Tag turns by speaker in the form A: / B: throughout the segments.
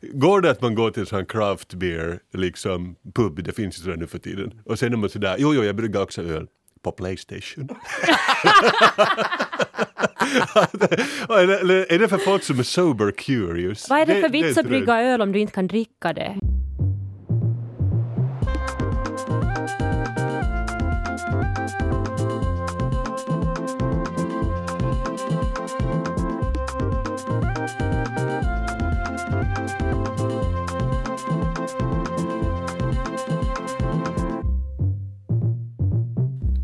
A: Går det att man går till en sån craft beer liksom pub, det finns ju sådär nu för tiden, och sen är man sådär, jo jo jag brygger också öl på Playstation. Är det för folk som är sober curious?
B: Vad är det för vits att brygga öl om du inte kan dricka det?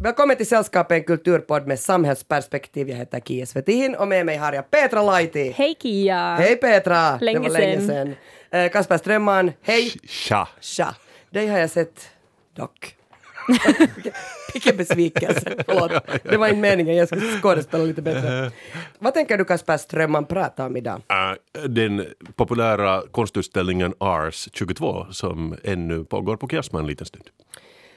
C: Välkommen till Sällskapet, en kulturpodd med samhällsperspektiv. Jag heter Kia Svetin och med mig har jag Petra Laiti.
B: Hej Kia!
C: Hej Petra!
B: Länge
C: det var länge
B: sen.
C: Eh, Kasper Strömman, hej!
A: Tja!
C: Tja! Dig har jag sett dock. Vilken besvikelse, förlåt. Det var inte meningen, jag skulle skådespela lite bättre. Vad tänker du Kasper Strömman prata om idag?
A: Äh, den populära konstutställningen Ars 22 som ännu pågår på Kiasma en liten stund.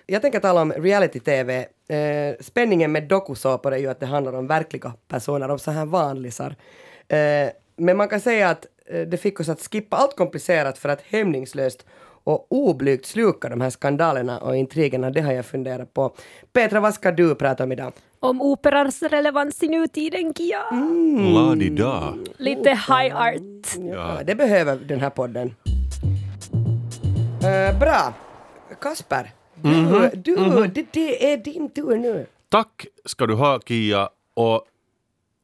C: Jag tänker tala om reality-tv. Eh, spänningen med dokusåpor är ju att det handlar om verkliga personer, om så här vanlisar. Eh, men man kan säga att eh, det fick oss att skippa allt komplicerat för att hämningslöst och oblygt sluka de här skandalerna och intrigerna. Det har jag funderat på. Petra, vad ska du prata om idag?
B: Om operans relevans i nutiden Kia!
C: Mm.
A: La-di-da.
B: Lite high art.
C: Ja, det behöver den här podden. Eh, bra. Kasper, du, du Det, det är din tur nu.
A: Tack ska du ha Kia och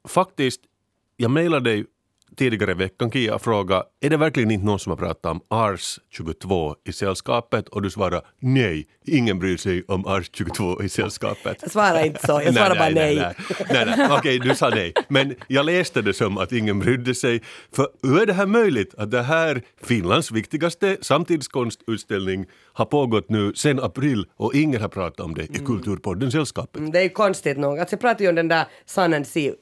A: faktiskt, jag mejlade dig tidigare i veckan Kia och frågade är det verkligen inte någon som har pratat om Ars 22 i sällskapet och du svarade nej, ingen bryr sig om Ars 22 i sällskapet.
C: Jag svarar inte så, jag svarar bara nej.
A: Nej, nej, nej. Okej, du sa nej. Men jag läste det som att ingen brydde sig. För hur är det här möjligt att det här Finlands viktigaste samtidskonstutställning har pågått nu sen april och ingen har pratat om det i Kulturpodden Sällskapet?
C: Mm, Det är ju konstigt nog. Alltså jag pratade ju om den där Sun and Sea, äh,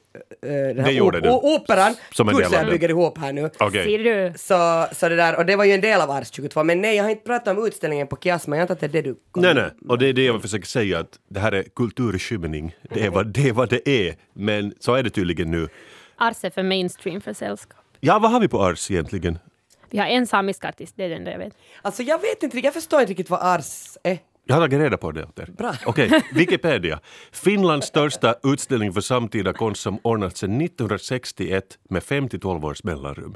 C: den här
A: Det gjorde
C: o-
A: du.
C: o- operan.
A: Som en del av
C: bygger ihop här nu.
A: Okej.
B: Ser du?
C: Så, så det där, och det var ju en del av Ars 22. Men nej, jag har inte pratat om utställningen på Kiasma. Jag antar att det är det du kom
A: Nej, nej, och det är det jag försöker säga att det här är kulturskymning. Det är vad det, är vad det är. Men så är det tydligen nu.
B: Ars är för mainstream för sällskap.
A: Ja, vad har vi på Ars egentligen?
B: Vi har en samisk artist, det är den där jag vet.
C: Alltså jag vet inte, jag förstår inte riktigt vad Ars är.
A: Jag har tagit reda på det åt er.
C: Bra.
A: Okej, Wikipedia. Finlands största utställning för samtida konst som ordnats sedan 1961 med 5-12 års mellanrum.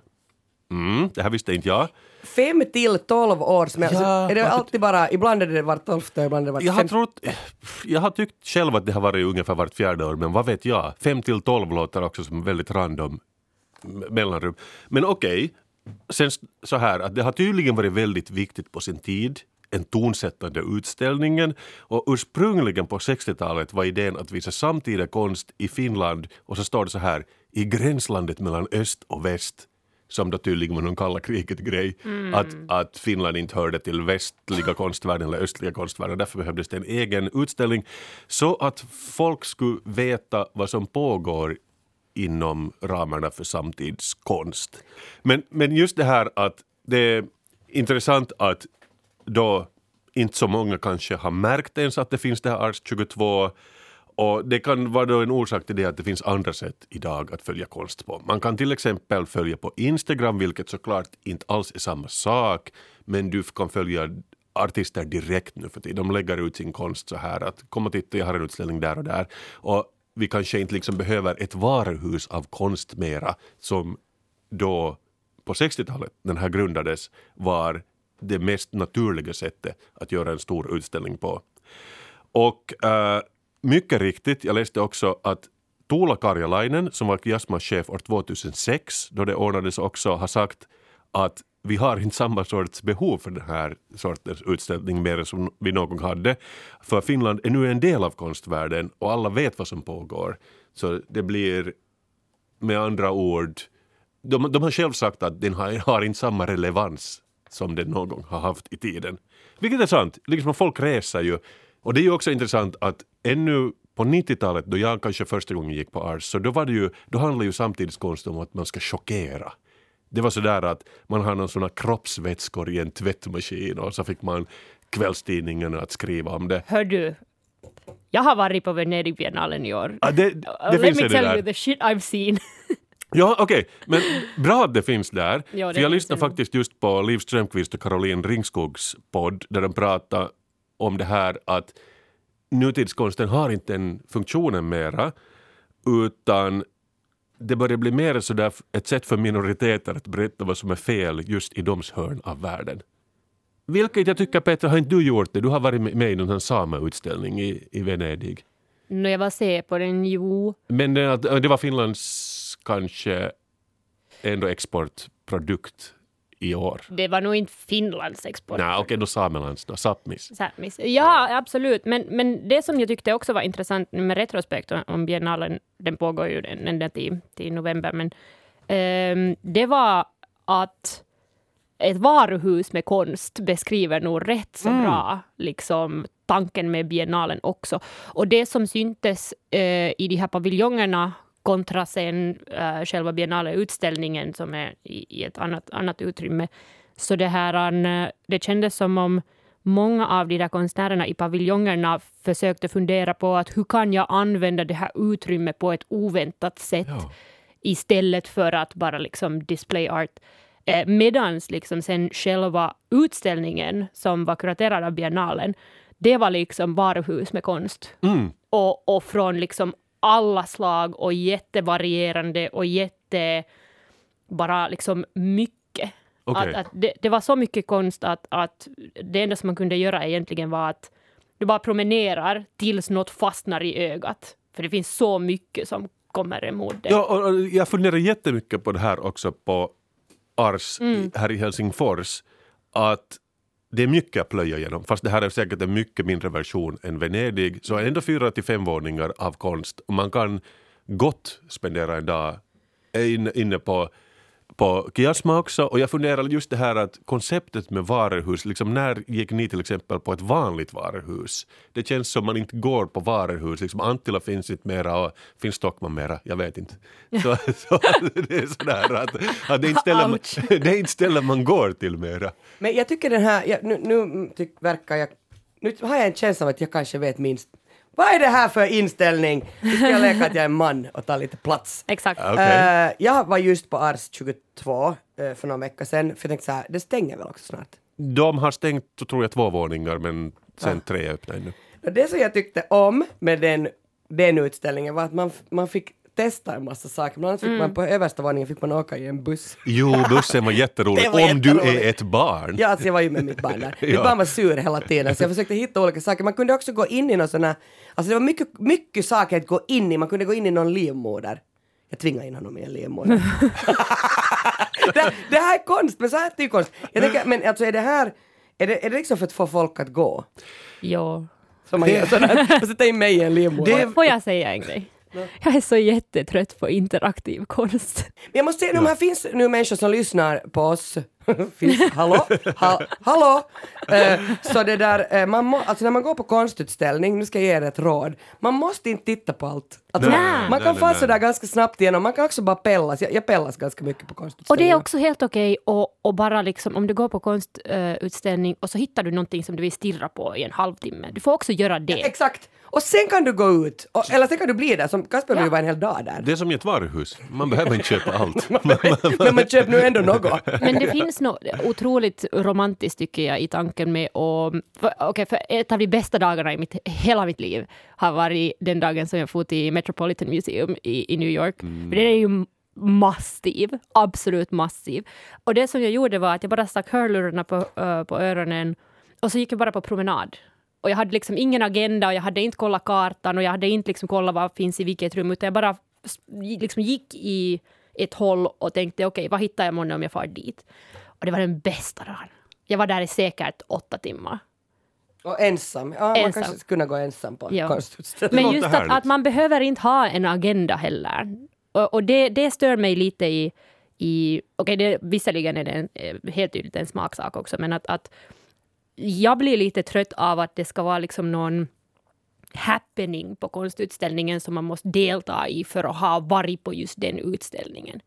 A: Mm, det här visste inte jag.
C: Fem till tolv år som jag,
A: Ja,
C: alltså, är det
A: varför-
C: alltid bara, ibland är det vart tolfte, ibland är det vart
A: Jag har, trott, jag har tyckt själv att det har varit ungefär vart fjärde år, men vad vet jag? 5 till 12 låter också som väldigt random mellanrum. Men okej, sen så här att det har tydligen varit väldigt viktigt på sin tid en tonsättande utställningen och ursprungligen på 60-talet var idén att visa samtida konst i Finland och så står det så här i gränslandet mellan öst och väst som då tydligen var någon kalla kriget-grej. Att, att Finland inte hörde till västliga konstvärlden eller östliga konstvärlden. Därför behövdes det en egen utställning. Så att folk skulle veta vad som pågår inom ramarna för samtidskonst. Men, men just det här att det är intressant att då inte så många kanske har märkt ens att det finns det här Ars 22 och det kan vara då en orsak till det att det finns andra sätt idag att följa konst på. Man kan till exempel följa på Instagram, vilket såklart inte alls är samma sak, men du kan följa artister direkt nu för tiden. De lägger ut sin konst så här att kom och titta, jag har en utställning där och där. Och vi kanske inte liksom behöver ett varuhus av konst mera som då på 60-talet, den här grundades, var det mest naturliga sättet att göra en stor utställning på. Och äh, mycket riktigt, jag läste också att Tuula Karjalainen, som var Kiasmas chef år 2006, då det ordnades också, har sagt att vi har inte samma sorts behov för den här sortens utställning mer som vi någon hade. För Finland är nu en del av konstvärlden och alla vet vad som pågår. Så det blir med andra ord, de, de har själv sagt att den har, har inte samma relevans som den någon gång har haft i tiden. Vilket är sant, liksom folk reser ju. Och det är ju också intressant att ännu på 90-talet då jag kanske första gången gick på Ars så då, var det ju, då handlade ju samtidskonst om att man ska chockera. Det var sådär att man har någon såna kroppsvätskor i en tvättmaskin och så fick man kvällstidningarna att skriva om det.
B: Hör du, jag har varit på Venedigbiennalen i år.
A: Ja, det, det
B: Let
A: finns
B: me
A: det
B: tell
A: där.
B: you the shit I've seen.
A: Ja, okej, men bra att det finns där.
B: Ja, det
A: För jag lyssnade faktiskt just på Liv Strömquist och Caroline Ringskogs podd där de pratade om det här att nutidskonsten har inte den funktionen mera utan det börjar bli mer sådär ett sätt för minoriteter att berätta vad som är fel just i deras hörn av världen. Vilket jag tycker Petra, har inte du gjort det? Du har varit med i någon sameutställning i, i Venedig.
B: När jag var se på den, jo.
A: Men det, det var Finlands kanske ändå exportprodukt i år.
B: Det var nog inte Finlands export.
A: Nej, okej, då Samelands då, Sápmis.
B: Sápmis. Ja, absolut. Men, men det som jag tyckte också var intressant med retrospekt om biennalen, den pågår ju den- ända till, till november, men ehm, det var att ett varuhus med konst beskriver nog rätt så bra liksom, tanken med biennalen också. Och det som syntes eh, i de här paviljongerna kontra sen eh, själva biennaleutställningen som är i, i ett annat, annat utrymme. Så det här, eh, det kändes som om många av de där konstnärerna i paviljongerna försökte fundera på att hur kan jag använda det här utrymmet på ett oväntat sätt
A: Ja.
B: istället för att bara liksom display art. Eh, medans liksom sen själva utställningen som var kuraterad av biennalen, det var liksom varuhus med konst.
A: Mm.
B: Och, och från liksom alla slag och jättevarierande och jätte... Bara liksom mycket.
A: Okej.
B: Att, att det, det var så mycket konst att, att det enda som man kunde göra egentligen var att du bara promenerar tills något fastnar i ögat. För det finns så mycket som kommer emot dig.
A: Ja, och, och jag funderar jättemycket på det här också på Ars
B: Mm.
A: här i Helsingfors. Att det är mycket att plöja igenom, fast det här är säkert en mycket mindre version än Venedig. Så ändå fyra till fem våningar av konst. Och man kan gott spendera en dag inne, inne på på Kiasma också och jag funderar just det här att konceptet med varuhus, liksom när gick ni till exempel på ett vanligt varuhus? Det känns som man inte går på varuhus, liksom Antilla finns inte mera och finns Stockman mera, jag vet inte. Så, så det är sådär att, att det, är inte ställen, man- det är inte ställen man går till mera.
C: Men jag tycker den här, jag, nu, nu tyck, verkar jag, nu har jag en känsla av att jag kanske vet minst. Vad är det här för inställning? Nu ska jag leka att jag är man och ta lite plats.
B: Exakt.
A: Ja. Okej.
C: Eh, jag var just på Ars 22 eh, för några veckor sedan, för jag tänkte så här, det stänger väl också snart.
A: De har stängt, tror jag, två våningar men sen tre är öppna ännu.
C: Det som jag tyckte om med den, den utställningen var att man, man fick testa en massa saker. Bland annat fick man på översta våningen fick man åka i en buss.
A: Jo, bussen var jätterolig
C: var
A: om du
C: jätteroligt.
A: är ett barn.
C: Ja, alltså jag var ju med mitt barn där. Mitt
A: Ja.
C: barn var sur hela tiden, så jag försökte hitta olika saker. Man kunde också gå in i någon sån här, alltså det var mycket, mycket saker att gå in i. Man kunde gå in i någon livmoder. Jag tvingade in honom i en livmoder. det, det här är konst, men så här är det ju konst. Jag tänker, men alltså är det här, är det, är det liksom för att få folk att gå?
B: Ja.
C: Som man gör sådär, och sätta in mig i en livmoder.
B: Får jag säga en grej? Jag är så jättetrött på interaktiv konst.
C: Men jag måste säga, de här finns nu människor som lyssnar på oss. finns, hallå? Ha, hallå? Eh, så det där, eh, man må, alltså när man går på konstutställning, nu ska jag ge er ett råd, man måste inte titta på allt. Alltså,
B: Nej.
C: man
A: Nej,
C: kan
A: nej.
C: sådär ganska snabbt igenom, man kan också bara pellas. Jag, jag pellas ganska mycket på
B: Och
C: konstutställningar.
B: det är också helt okej och, och bara liksom om du går på konstutställning och så hittar du någonting som du vill stirra på i en halvtimme. Du får också göra det.
C: Exakt! Och sen kan du gå ut, och, eller sen kan du bli där, som Kasper vill
B: Ja.
C: vara en hel dag där.
A: Det är som i ett varuhus, man behöver inte köpa allt.
C: Men man köper nu ändå något.
B: Men det finns något otroligt romantiskt tycker jag i tanken med och för, okej, för ett av de bästa dagarna i mitt, hela mitt liv har varit den dagen som jag for till Metropolitan Museum i, i New York. För det är ju massiv, absolut massiv. Och det som jag gjorde var att jag bara stack hörlurarna på, ö, på öronen och så gick jag bara på promenad. Och jag hade liksom ingen agenda och jag hade inte kollat kartan och jag hade inte liksom kollat vad finns i vilket rum utan jag bara liksom gick i ett håll och tänkte okej, vad hittar jag månne om jag far dit? Och det var den bästa dagen. Jag var där i säkert åtta timmar.
C: Och ensam. Ja, man
B: Ensam.
C: kanske skulle kunna gå ensam på
B: Ja.
C: konstutställning.
B: Men just att, att man behöver inte ha en agenda heller. Och, och det, det stör mig lite i... i Okej, det, visserligen är det en, eh, helt tydligt en smaksak också, men att, att jag blir lite trött av att det ska vara liksom någon happening på konstutställningen som man måste delta i för att ha varit på just den utställningen.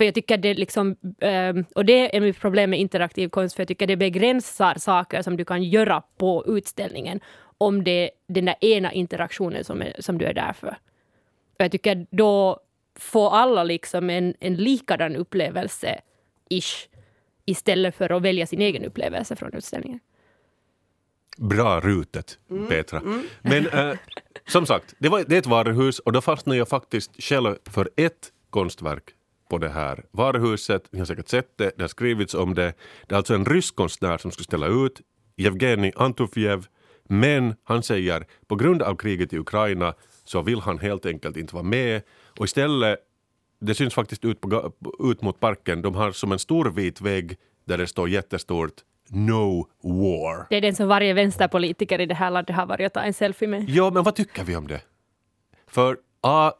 B: För jag tycker det liksom, ehm, och det är mitt problem med interaktiv konst, för jag tycker det begränsar saker som du kan göra på utställningen om det är den där ena interaktionen som, är, som du är där för. Och jag tycker då få alla liksom en, en likadan upplevelse, ish, istället för att välja sin egen upplevelse från utställningen.
A: Bra rutet, Petra. Men eh, som sagt, det, var, det är ett varuhus och då fastnade jag faktiskt själv för ett konstverk på det här varuhuset. Ni har säkert sett det, det har skrivits om det. Det är alltså en rysk konstnär som skulle ställa ut, Evgenij Antofjev. Men han säger på grund av kriget i Ukraina så vill han helt enkelt inte vara med och istället det syns faktiskt ut, på, ut mot parken. De har som en stor vit vägg där det står jättestort No war.
B: Det är den som varje vänsterpolitiker i det här landet har varit och tagit en selfie med.
A: Ja, men vad tycker vi om det? För A,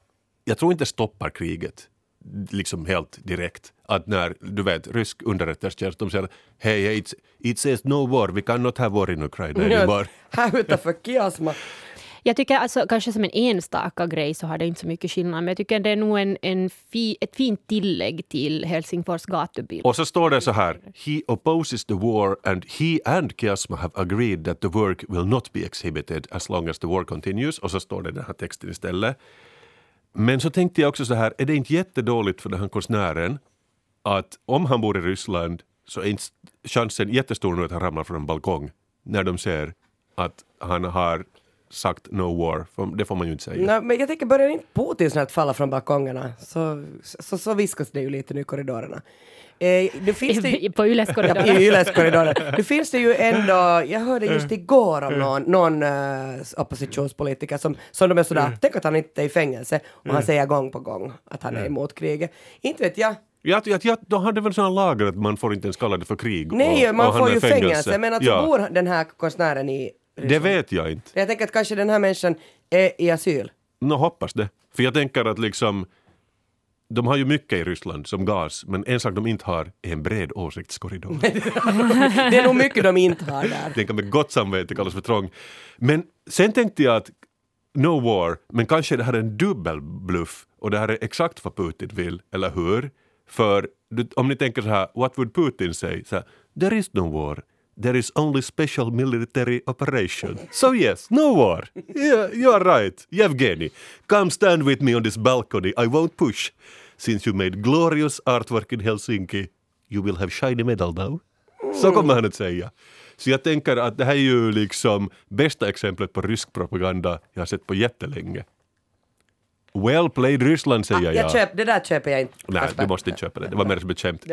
A: jag tror inte stoppar kriget liksom helt direkt. Att när, du vet, rysk underrättelsetjänst, de säger hej, hey, it, it says no war, we cannot have war in Ukraina anymore.
C: Här utanför Kiasma.
B: Jag tycker alltså kanske som en enstaka grej så har det inte så mycket skillnad, men jag tycker det är nog en, en fi, ett fint tillägg till Helsingfors gatubild.
A: Och så står det så här, he opposes the war and he and Kiasma have agreed that the work will not be exhibited as long as the war continues. Och så står det den här texten istället. Men så tänkte jag också så här, är det inte jättedåligt för den här konstnären att om han bor i Ryssland så är inte chansen jättestor nu att han ramlar från en balkong när de ser att han har sagt no war. Det får man ju inte säga.
C: Nej, men jag tänker, börjar inte Putin snart falla från balkongerna så, så, så viskas det ju lite nu i korridorerna. Eh, det finns det,
B: På Yles
C: Ja,
B: korridor.
C: I Yles korridorer. Nu finns det ju ändå, jag hörde just igår om någon, någon uh, oppositionspolitiker som, som de är sådär, tänk att han inte är i fängelse och han säger gång på gång att han är emot kriget. Inte vet jag.
A: Jag, jag, jag, de hade väl sådana lagar att man får inte ens kalla det för krig.
C: Nej,
A: och,
C: man
A: och
C: får ju fängelse, men alltså
A: Ja,
C: bor den här konstnären i
A: Det
C: Ryssland?
A: vet jag inte.
C: Jag tänker att kanske den här människan är i asyl.
A: Nå, hoppas det. För jag tänker att liksom de har ju mycket i Ryssland som gas, men en sak de inte har är en bred åsiktskorridor.
C: Det är nog mycket de inte har där.
A: Den kan med gott samvete kallas för trång. Men sen tänkte jag att no war, men kanske det här är en dubbelbluff och det här är exakt vad Putin vill, eller hur? För om ni tänker så här, what would Putin say? Så här, There is no war. There is only special military operation. So yes, no war. Yeah, you are right. Yevgeny, come stand with me on this balcony. I won't push. Since you made glorious artwork in Helsinki, you will have shiny medal now. Så kommer han att säga. Så jag tänker att det här är ju liksom bästa exemplet på rysk propaganda jag har sett på jättelänge. Well played Ryssland säger
C: Ah,
A: jag.
C: jag köp, det där köper jag inte.
A: Nej, du måste inte köpa det. Det var mer som ett skämt.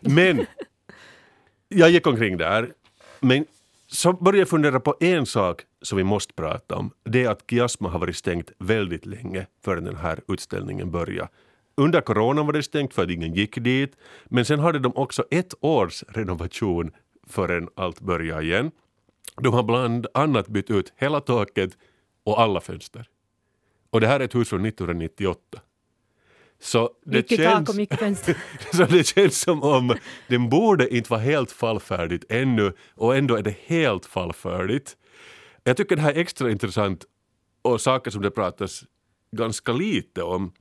A: Men jag gick omkring där. Men så började jag fundera på en sak som vi måste prata om. Det är att Kiasma har varit stängt väldigt länge före den här utställningen började. Under coronan var det stängt för att ingen gick dit. Men sen hade de också ett års renovation förrän allt började igen. De har bland annat bytt ut hela taket och alla fönster. Och det här är ett hus från 1998. Så det
B: Mycket
A: känns...
B: tak och fönster.
A: Så det känns som om den borde inte vara helt fallfärdigt ännu och ändå är det helt fallfärdigt. Jag tycker det här är extra intressant och saker som det pratas ganska lite om.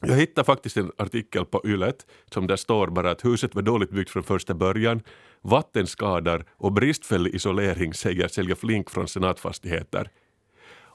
A: Jag hittade faktiskt en artikel på Ylet som där står bara att huset var dåligt byggt från första början, vattenskador och bristfällig isolering säger Selja Flink från Senatfastigheter.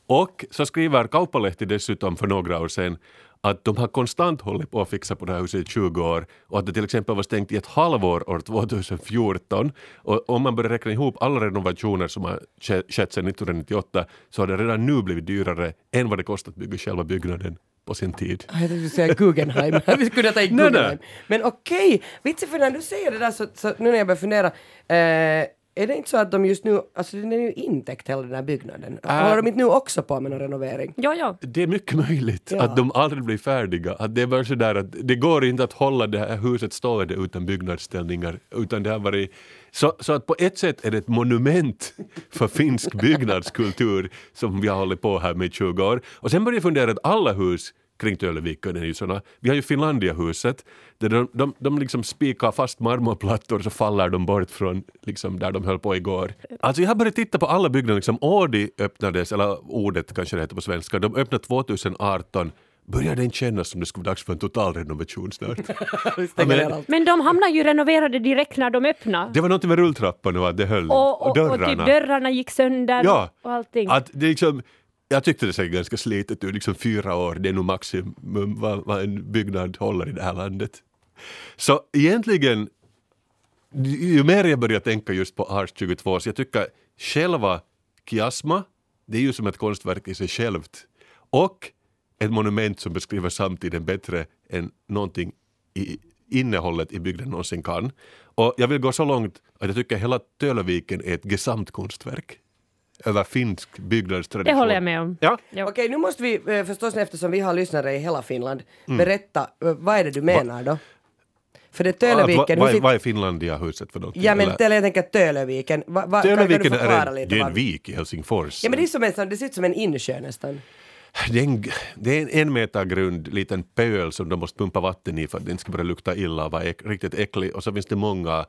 A: Och så skriver Kauppalehti dessutom för några år sedan att de har konstant hållit på att fixa på det här huset i 20 år och att det till exempel var stängt i ett halvår år 2014. Och om man börjar räkna ihop alla renovationer som har ske- skett sedan 1998 så har det redan nu blivit dyrare än vad det kostat att bygga själva byggnaden på sin tid.
C: Jag tänkte säga Guggenheim. Vi skulle ta in Guggenheim. Men okej, vitsigt för när du säger det där så, så nu när jag börjar fundera. Eh, är det inte så att de just nu, alltså den är ju intäckt hela den här byggnaden.
A: Äh.
C: Håller de inte nu också på med någon renovering?
B: Ja, ja.
A: Det är mycket möjligt
C: Ja.
A: att de aldrig blir färdiga. Att det är bara sådär att det går inte att hålla det här huset stående utan byggnadsställningar. Utan det har varit, så, så att på ett sätt är det ett monument för finsk byggnadskultur som vi har hållit på här med i 20 år. Och sen började jag fundera att alla hus kring Töleviken är ju såna. Vi har ju Finlandiahuset där de, de, de liksom spikar fast marmorplattor så faller de bort från liksom där de höll på igår. Alltså jag har börjat titta på alla byggnader. Liksom Ådi öppnades, eller ordet kanske det heter på svenska, de öppnade 2018. Börjar det inte kännas som det skulle vara dags för en total renovation snart? Men-.
B: Men de hamnar ju renoverade direkt när de öppnar.
A: Det var något med rulltrappan och att det höll
B: Och, och, och
A: dörrarna.
B: typ dörrarna gick sönder
A: Ja.
B: och allting.
A: Att det, är liksom, jag tyckte det såg ganska slitet ut, liksom fyra år, det är nog maximum vad, vad en byggnad håller i det här landet. Så egentligen, ju mer jag börjar tänka just på Ars 22, så jag tycker själva kiasma, det är ju som ett konstverk i sig självt. Och ett monument som beskriver samtiden bättre än någonting i innehållet i bygden någonsin kan. Och jag vill gå så långt att jag tycker hela Tölöviken är ett gesamtkonstverk över finsk byggnadstradition.
B: Det håller jag med om.
A: Ja.
B: Ja.
C: Okej, nu måste vi eh, förstås eftersom vi har lyssnare i hela Finland berätta eh, vad är det du menar då? För det är
A: Att, vad,
C: Töleviken. hur
A: vad, är-
C: sitter-
A: är Finlandia-huset för någonting?
C: Ja men
A: Eller-
C: jag tänker Töleviken. Va, va, kan förklara
A: är en,
C: lite?
A: det är en vik i Helsingfors.
C: Ja men det, är som en, det ser ut som en insjö nästan.
A: Det är en, det är en en meter grund liten pöl som de måste pumpa vatten i för att den ska börja lukta illa och vara äck, riktigt äcklig. Och så finns det många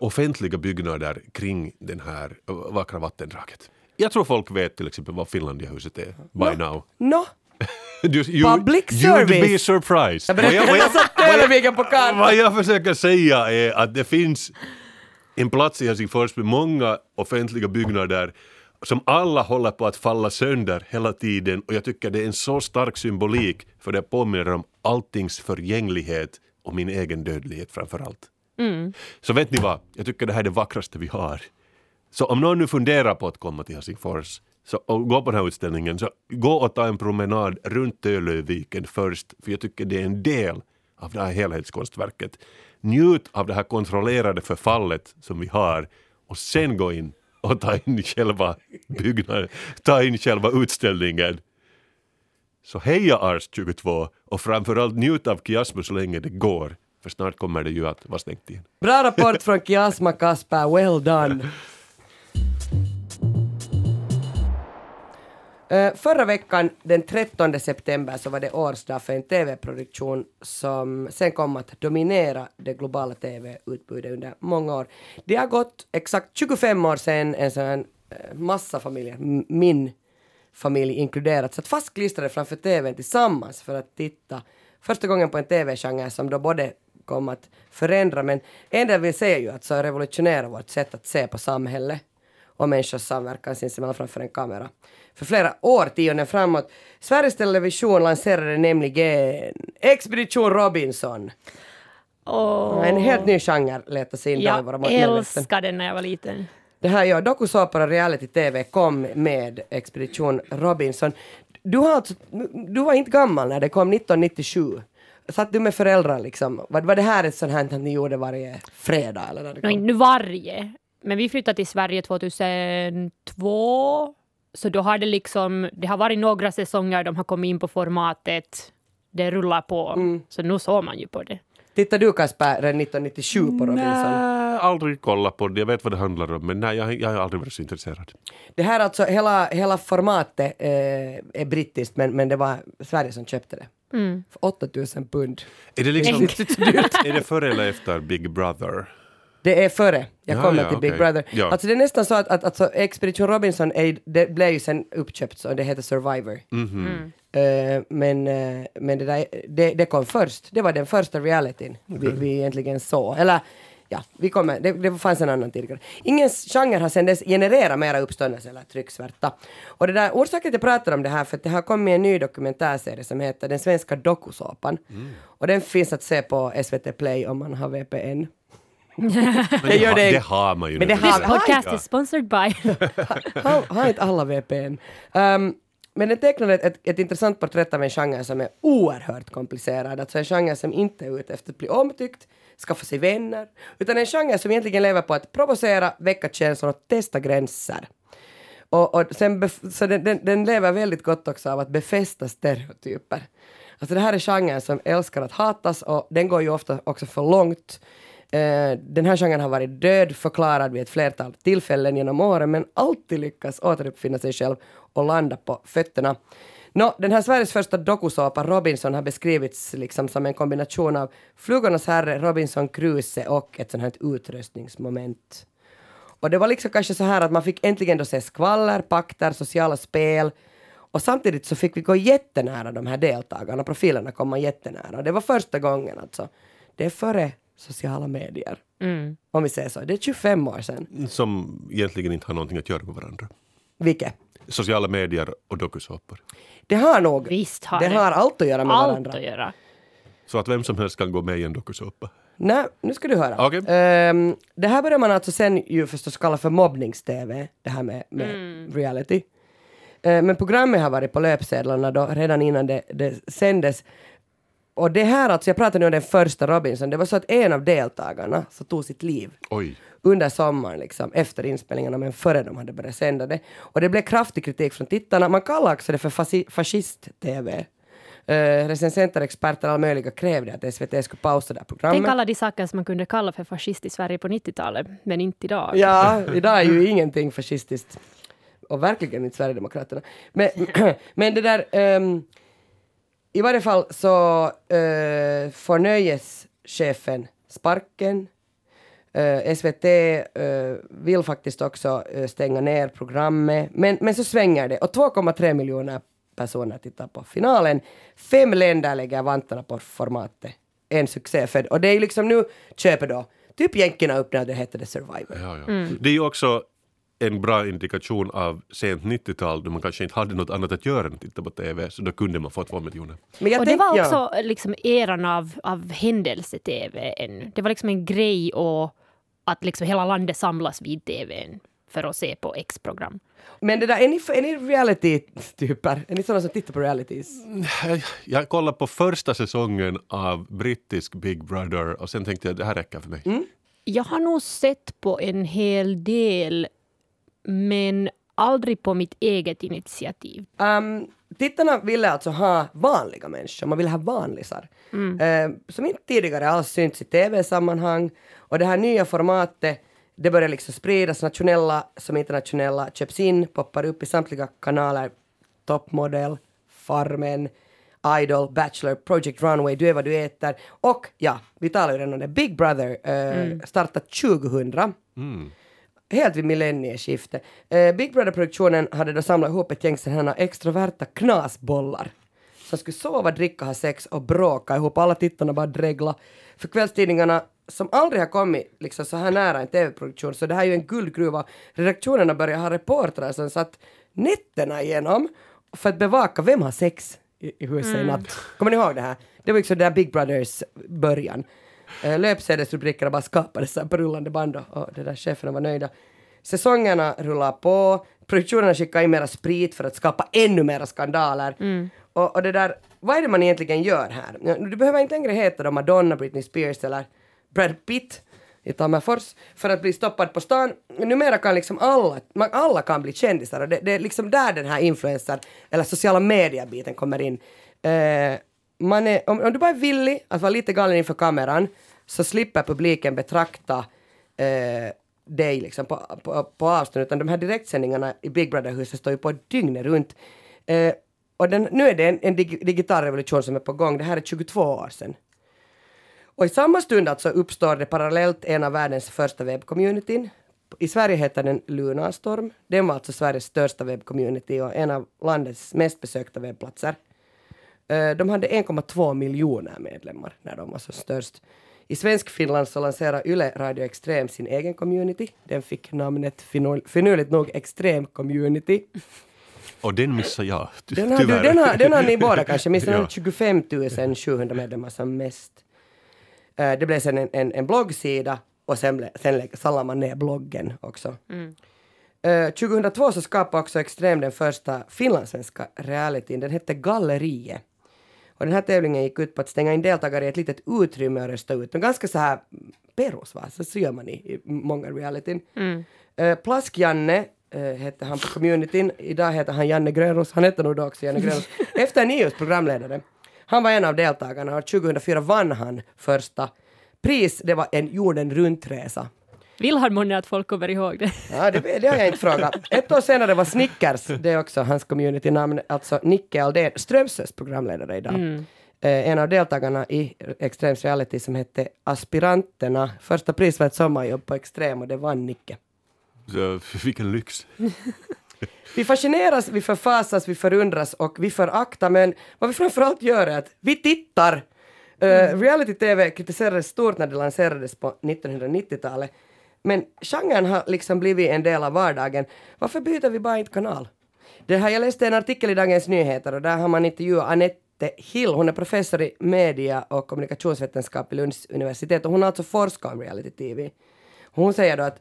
A: offentliga byggnader kring den här ö, vackra vattendraget. Jag tror folk vet till exempel vad Finlandiahuset är by now.
C: Nå,
A: Du, you,
C: Public
A: You'd be
C: service.
A: surprised.
C: jag på kartan.
A: vad jag försöker säga är att det finns en plats i Helsingfors med många offentliga byggnader som alla håller på att falla sönder hela tiden och jag tycker det är en så stark symbolik för det påminner om alltings förgänglighet och min egen dödlighet framför allt. Mm. Så vet ni vad, jag tycker det här är det vackraste vi har. Så om någon nu funderar på att komma till Helsingfors så, och gå på den här utställningen, så gå och ta en promenad runt Tölöviken först, för jag tycker det är en del av det här helhetskonstverket. Njut av det här kontrollerade förfallet som vi har och sen gå in och ta in själva byggnaden, ta in själva utställningen. Så heja Ars 22 och framförallt njut av kiasma så länge det går, för snart kommer det ju att vara stängt igen.
C: Bra rapport från Kiasma Kasper, well done. Eh, förra veckan, den 13 september, så var det årsdag för en TV-produktion som sen kom att dominera det globala TV-utbudet under många år. Det har gått exakt 25 år sedan en sån här eh, massa familjer, min familj inkluderat, satt fastklistrade framför TVn tillsammans för att titta första gången på en TV-genre som då både kom att förändra, men en del vill säga ju att så revolutionera vårt sätt att se på samhället och människors samverkan sinsemellan framför en kamera. För flera årtionden framåt. Sveriges Television lanserade nämligen Expedition Robinson.
B: Åh,
C: En helt ny genre letade sig in då
B: jag
C: medvetna.
B: älskade den när jag var liten.
C: Det här, ja, dokusåpor och reality-tv kom med Expedition Robinson. Du, har alltså, du var inte gammal när det kom 1997. Satt du med föräldrar liksom? Var, var det här ett sånt här att ni gjorde varje fredag eller när det kom?
B: inte nu varje, men vi flyttade till Sverige 2002. Så då har det liksom, det har varit några säsonger de har kommit in på formatet. Det rullar på.
C: Mm.
B: Så nu såg man ju på det.
C: Tittar du Kasper redan 1997 på Robinson?
A: Nej, aldrig kollat på det. Jag vet vad det handlar om, men nej, jag, jag har aldrig varit så intresserad.
C: Det här alltså, hela, hela formatet eh, är brittiskt men, men det var Sverige som köpte det.
B: Mm.
C: För 8000 pund.
A: Är det, liksom, är det före eller efter Big Brother?
C: Det är före jag
A: Ja,
C: kommer
A: ja,
C: till Big. Brother.
A: Ja.
C: Alltså det är nästan så att, att alltså Expedition Robinson är, det blev ju sen uppköpt så det heter Survivor.
A: Mhm.
C: Eh, men eh, men det, där, det, det kom först. Det var den första realityn vi, vi egentligen såg. Eller ja, vi kommer, det, det fanns en annan tidigare. Ingen genre har sedan dess genererat mera uppståndelse eller trycksvärta. Och det där, orsaken till att jag pratar om det här för att det har kommit en ny dokumentärserie som heter Den svenska dokusåpan. Och den finns att se på SVT Play om man har VPN.
A: Men
C: Det gör
A: ha-
C: det-
A: det har man ju.
C: Men det har-
B: This podcast
A: Ja.
B: is sponsored by...
C: har, har inte alla VPN. Um, men den tecknar ett, ett, ett intressant porträtt av en genre som är oerhört komplicerad. Alltså en genre som inte är ute efter att bli omtyckt, skaffa sig vänner, utan en genre som egentligen lever på att provocera, väcka känslor och testa gränser. Och, och sen så den, den, den lever väldigt gott också av att befästa stereotyper. Alltså det här är genren som älskar att hatas och den går ju ofta också för långt. Eh, den här genren har varit död förklarad vid ett flertal tillfällen genom åren men alltid lyckas återuppfinna sig själv och landa på fötterna. Nå, den här Sveriges första dokusåpa Robinson har beskrivits liksom som en kombination av Flugornas herre, Robinson Crusoe och ett sånt här utröstningsmoment. Och det var liksom kanske så här att man fick äntligen då se skvaller, pakter, sociala spel och samtidigt så fick vi gå jättenära de här deltagarna, profilerna kom man jättenära. Och det var första gången alltså. Det är före sociala medier.
B: Mm.
C: Om vi säger så. Det är 25 år sedan.
A: Som egentligen inte har någonting att göra med varandra.
C: Vilket?
A: Sociala medier och dokusåpor.
C: Det har nog.
B: Visst har
C: det
B: det.
C: har allt att göra med
B: Allt
C: varandra.
B: att göra.
A: Så att vem som helst kan gå med i en dokusåpa.
C: Nej, nu ska du höra.
A: Okej.
C: Ehm, det här börjar man alltså sen ju förstås kalla för mobbnings-tv, det här med, med reality. Eh, men programmet har varit på löpsedlarna då redan innan det, det sändes. Och det här alltså, jag pratar nu om den första Robinson, det var så att en av deltagarna så tog sitt liv
A: Oj.
C: Under sommaren, liksom, efter inspelningarna, men före de hade börjat sända det. Och det blev kraftig kritik från tittarna. Man kallar också det för fascist-tv. Uh, recensenter, experter, alla möjliga krävde att SVT skulle pausa det här programmet.
B: Tänk alla de saker som man kunde kalla för fascist i Sverige på 90-talet, men inte idag.
C: Ja, idag är ju ingenting fascistiskt. Och verkligen inte Sverigedemokraterna. Men, men det där... ehm, I varje fall så uh, får nöjeschefen sparken. Eh, SVT eh, vill faktiskt också eh, stänga ner programmet. Men, men så svänger det och 2,3 miljoner personer tittar på finalen. Fem länder lägger vantarna på formatet. En succé. För, och det är liksom nu köper då typ jänkarna upp när det hette The Survivor.
A: Ja, ja. Det är ju också en bra indikation av sent 90-tal då man kanske inte hade något annat att göra än att titta på TV, så då kunde man få två miljoner.
C: Men jag
B: och det var
C: ja.
B: också liksom eran av, av händelse-tv ännu. Det var liksom en grej och att liksom hela landet samlas vid tvn för att se på X-program.
C: Men det där, är ni, är ni reality-typer? Är ni sådana som tittar på realities?
A: Jag kollade på första säsongen av brittisk Big Brother och sen tänkte jag det här räcker för mig.
B: Jag har nog sett på en hel del, men aldrig på mitt eget initiativ.
C: Um, tittarna ville alltså ha vanliga människor, man ville ha vanlisar. Eh, som inte tidigare alls synts i tv-sammanhang. Och det här nya formatet, det börjar liksom spridas, nationella som internationella, köps in, poppar upp i samtliga kanaler. Toppmodell, Farmen, Idol, Bachelor, Project Runway, Du är vad du äter. Och ja, vi talar ju redan om det, Big Brother eh, startade 2000 helt vid millennieskiftet. Eh, Big Brother-produktionen hade då samlat ihop ett gäng sådana extroverta knasbollar som skulle sova, dricka, ha sex och bråka ihop. Alla tittarna bara dregla. För kvällstidningarna som aldrig har kommit liksom så här nära en tv-produktion, så det här är ju en guldgruva. Redaktionerna börjar ha reportrar som satt nätterna igenom för att bevaka vem har sex i, i huset i natt. Kommer ni ihåg det här? Det var liksom där Big Brothers början. Uh, Löpsedelsrubrikerna bara skapades så på rullande band och, och det där cheferna var nöjda. Säsongerna rullar på, produktionerna skickar in mera sprit för att skapa ännu mera skandaler. Och, och det där, vad är det man egentligen gör här? Du behöver inte längre heta då Madonna, Britney Spears eller Brad Pitt i Tammerfors för att bli stoppad på stan. Numera kan liksom alla, man, alla kan bli kändisar och det, det är liksom där den här influencer eller sociala medier-biten kommer in. Eh, man är, om, om du bara är villig att vara lite galen inför kameran så slipper publiken betrakta eh, dig liksom på, på, på avstånd utan de här direktsändningarna i Big Brother-huset står ju på dygnet runt. Eh, och den, nu är det en, en dig, digital revolution som är på gång, det här är 22 år sedan. Och i samma stund alltså uppstår det parallellt en av världens första webbcommunityn. I Sverige heter den Lunarstorm. Den var alltså Sveriges största webbcommunity och en av landets mest besökta webbplatser. Eh, De hade 1,2 miljoner medlemmar när de var som störst. I svensk Finland så lanserade Yle Radio Extrem sin egen community. Den fick namnet finur- finurligt nog Extrem Community.
A: Och den missade jag, ty-
C: Den har, du,
A: tyvärr.
C: den, har, den har ni båda kanske missat. Den
A: Ja.
C: har 25 700 medlemmar som mest. Eh, det blev sen en, en, en bloggsida och sen, ble, sen sallade man ner bloggen också. Eh, 2002 så skapade också Extrem den första finlandssvenska realityn. Den hette Galleriet. Och den här tävlingen gick ut på att stänga in deltagare i ett litet utrymme och rösta ut dem. Ganska så här perus va, så, så gör man i, i många realityn. Eh, Plask-Janne eh, hette han på communityn. Idag heter han Janne Grönros. Han hette nog då också Janne Grönros. Efter Nios programledare. Han var en av deltagarna och 2004 vann han första pris. Det var en jorden runt-resa.
B: Vill han månne att folk kommer ihåg det?
C: Ja, det, det har jag inte frågat. Ett år senare var Snickers, det är också hans community-namn, alltså Nicke Aldén, Strömsös programledare idag. Eh, en av deltagarna i Extrems reality som hette Aspiranterna. Första pris var ett sommarjobb på Extrem och det vann Nicke.
A: Så, vilken lyx.
C: Vi fascineras, vi förfasas, vi förundras och vi föraktar men vad vi framförallt gör är att vi tittar. Uh, Reality-TV kritiserades stort när det lanserades på 1990-talet men genren har liksom blivit en del av vardagen. Varför byter vi bara inte kanal? Det här, jag läste en artikel i Dagens Nyheter och där har man intervjuat Anette Hill. Hon är professor i media och kommunikationsvetenskap vid Lunds universitet och hon har alltså forskat om reality-tv. Hon säger då att,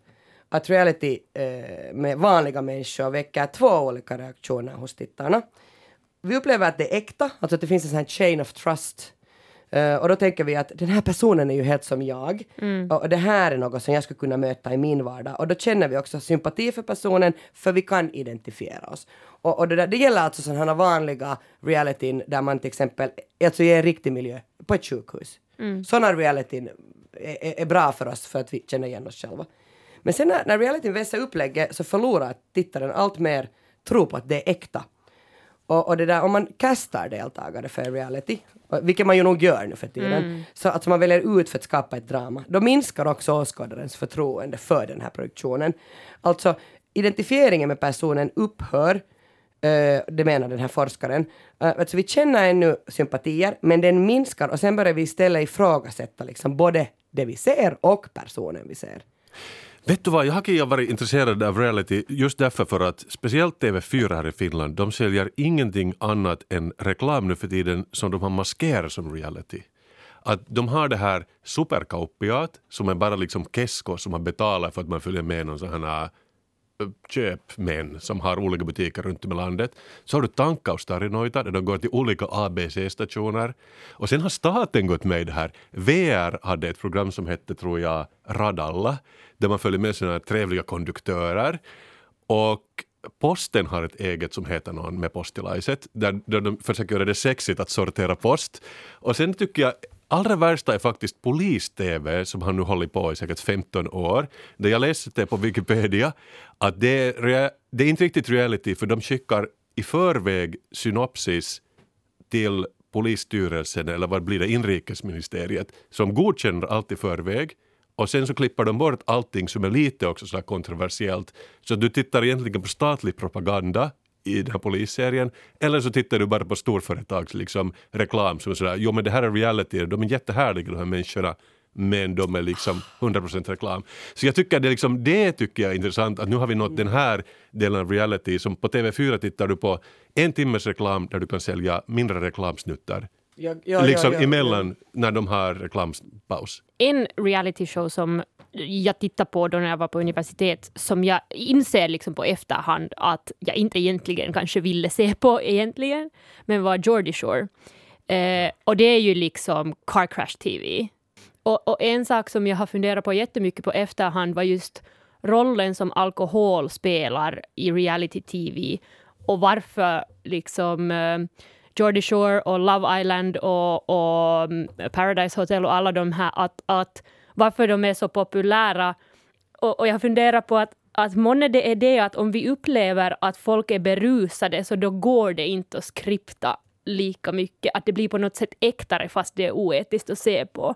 C: att reality eh, med vanliga människor väcker två olika reaktioner hos tittarna. Vi upplever att det är äkta, alltså att det finns en sån här chain of trust Uh, och då tänker vi att den här personen är ju helt som jag. Mm. Och, och, det här är något som jag skulle kunna möta i min vardag. Och då känner vi också sympati för personen, för vi kan identifiera oss. Och, och det, där, det gäller alltså sådana vanliga realityn där man till exempel, alltså i en riktig miljö, på ett sjukhus. Mm. Sådana realityn är, är, är, bra för oss för att vi känner igen oss själva. Men sen när, när realityn vässar upplägget så förlorar tittaren allt mer tro på att det är äkta. Och, och det där, om man kastar deltagare för reality, vilket man ju nog gör nu för tiden, mm. så att man väljer ut för att skapa ett drama, då minskar också åskådarens förtroende för den här produktionen. Alltså, identifieringen med personen upphör, uh, det menar den här forskaren. Uh, alltså vi känner ännu sympatier, men den minskar och sen börjar vi istället ifrågasätta liksom både det vi ser och personen vi ser.
A: Vet du vad, jag har varit intresserad av reality just därför för att speciellt TV4 här i Finland, de säljer ingenting annat än reklam nu för tiden som de har maskerat som reality. Att de har det här superkauppiat som är bara liksom kesko som man betalar för att man följer med någon sån här köpmän som har olika butiker runt om i landet. Så har du tankkaustarinoita där de går till olika ABC-stationer. Och sen har staten gått med i det här. VR hade ett program som hette, tror jag, Radalla där man följer med sina trevliga konduktörer. Och Posten har ett eget som heter någon med postilajset där, där de försöker göra det sexigt att sortera post. Och sen tycker jag Allra värsta är faktiskt polis-tv som har nu hållit på i säkert 15 år. Där jag läste det på Wikipedia att det är, det är inte riktigt reality för de skickar i förväg synopsis till polisstyrelsen eller vad blir det, inrikesministeriet som godkänner allt i förväg och sen så klipper de bort allting som är lite också så kontroversiellt. Så du tittar egentligen på statlig propaganda i den här polisserien. Eller så tittar du bara på storföretags liksom, reklam som är sådär, jo men det här är reality, de är jättehärliga de här människorna men de är liksom 100% reklam. Så jag tycker det, liksom, det tycker jag är intressant att nu har vi nått den här delen av reality som på TV4 tittar du på en timmes reklam där du kan sälja mindre reklamsnuttar. Ja, ja, liksom ja, ja, emellan när de har reklampaus.
B: En reality show som jag tittade på då när jag var på universitet som jag inser liksom på efterhand att jag inte egentligen kanske ville se på egentligen, men var Geordie Shore. Eh, och det är ju liksom car crash TV. Och, och, en sak som jag har funderat på jättemycket på efterhand var just rollen som alkohol spelar i reality TV och varför liksom eh, Geordie Shore och Love Island och, och mm, Paradise Hotel och alla de här, att, att varför de är så populära. Och, och jag funderar på att, att månne det är det att om vi upplever att folk är berusade så då går det inte att skripta lika mycket, att det blir på något sätt äktare fast det är oetiskt att se på.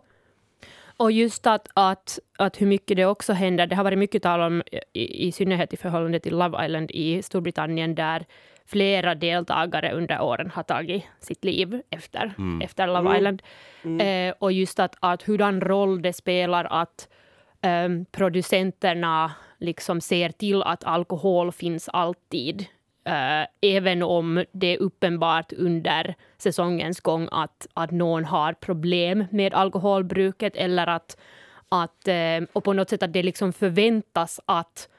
B: Och just att, att, att hur mycket det också händer, det har varit mycket tal om i, i synnerhet i förhållande till Love Island i Storbritannien där flera deltagare under åren har tagit sitt liv efter, mm. efter Love mm. Island. Mm. Eh, och just att, att hurdan roll det spelar att um, producenterna liksom ser till att alkohol finns alltid. Uh, även om det är uppenbart under säsongens gång att, att någon har problem med alkoholbruket eller att, att uh, och på något sätt att det liksom förväntas att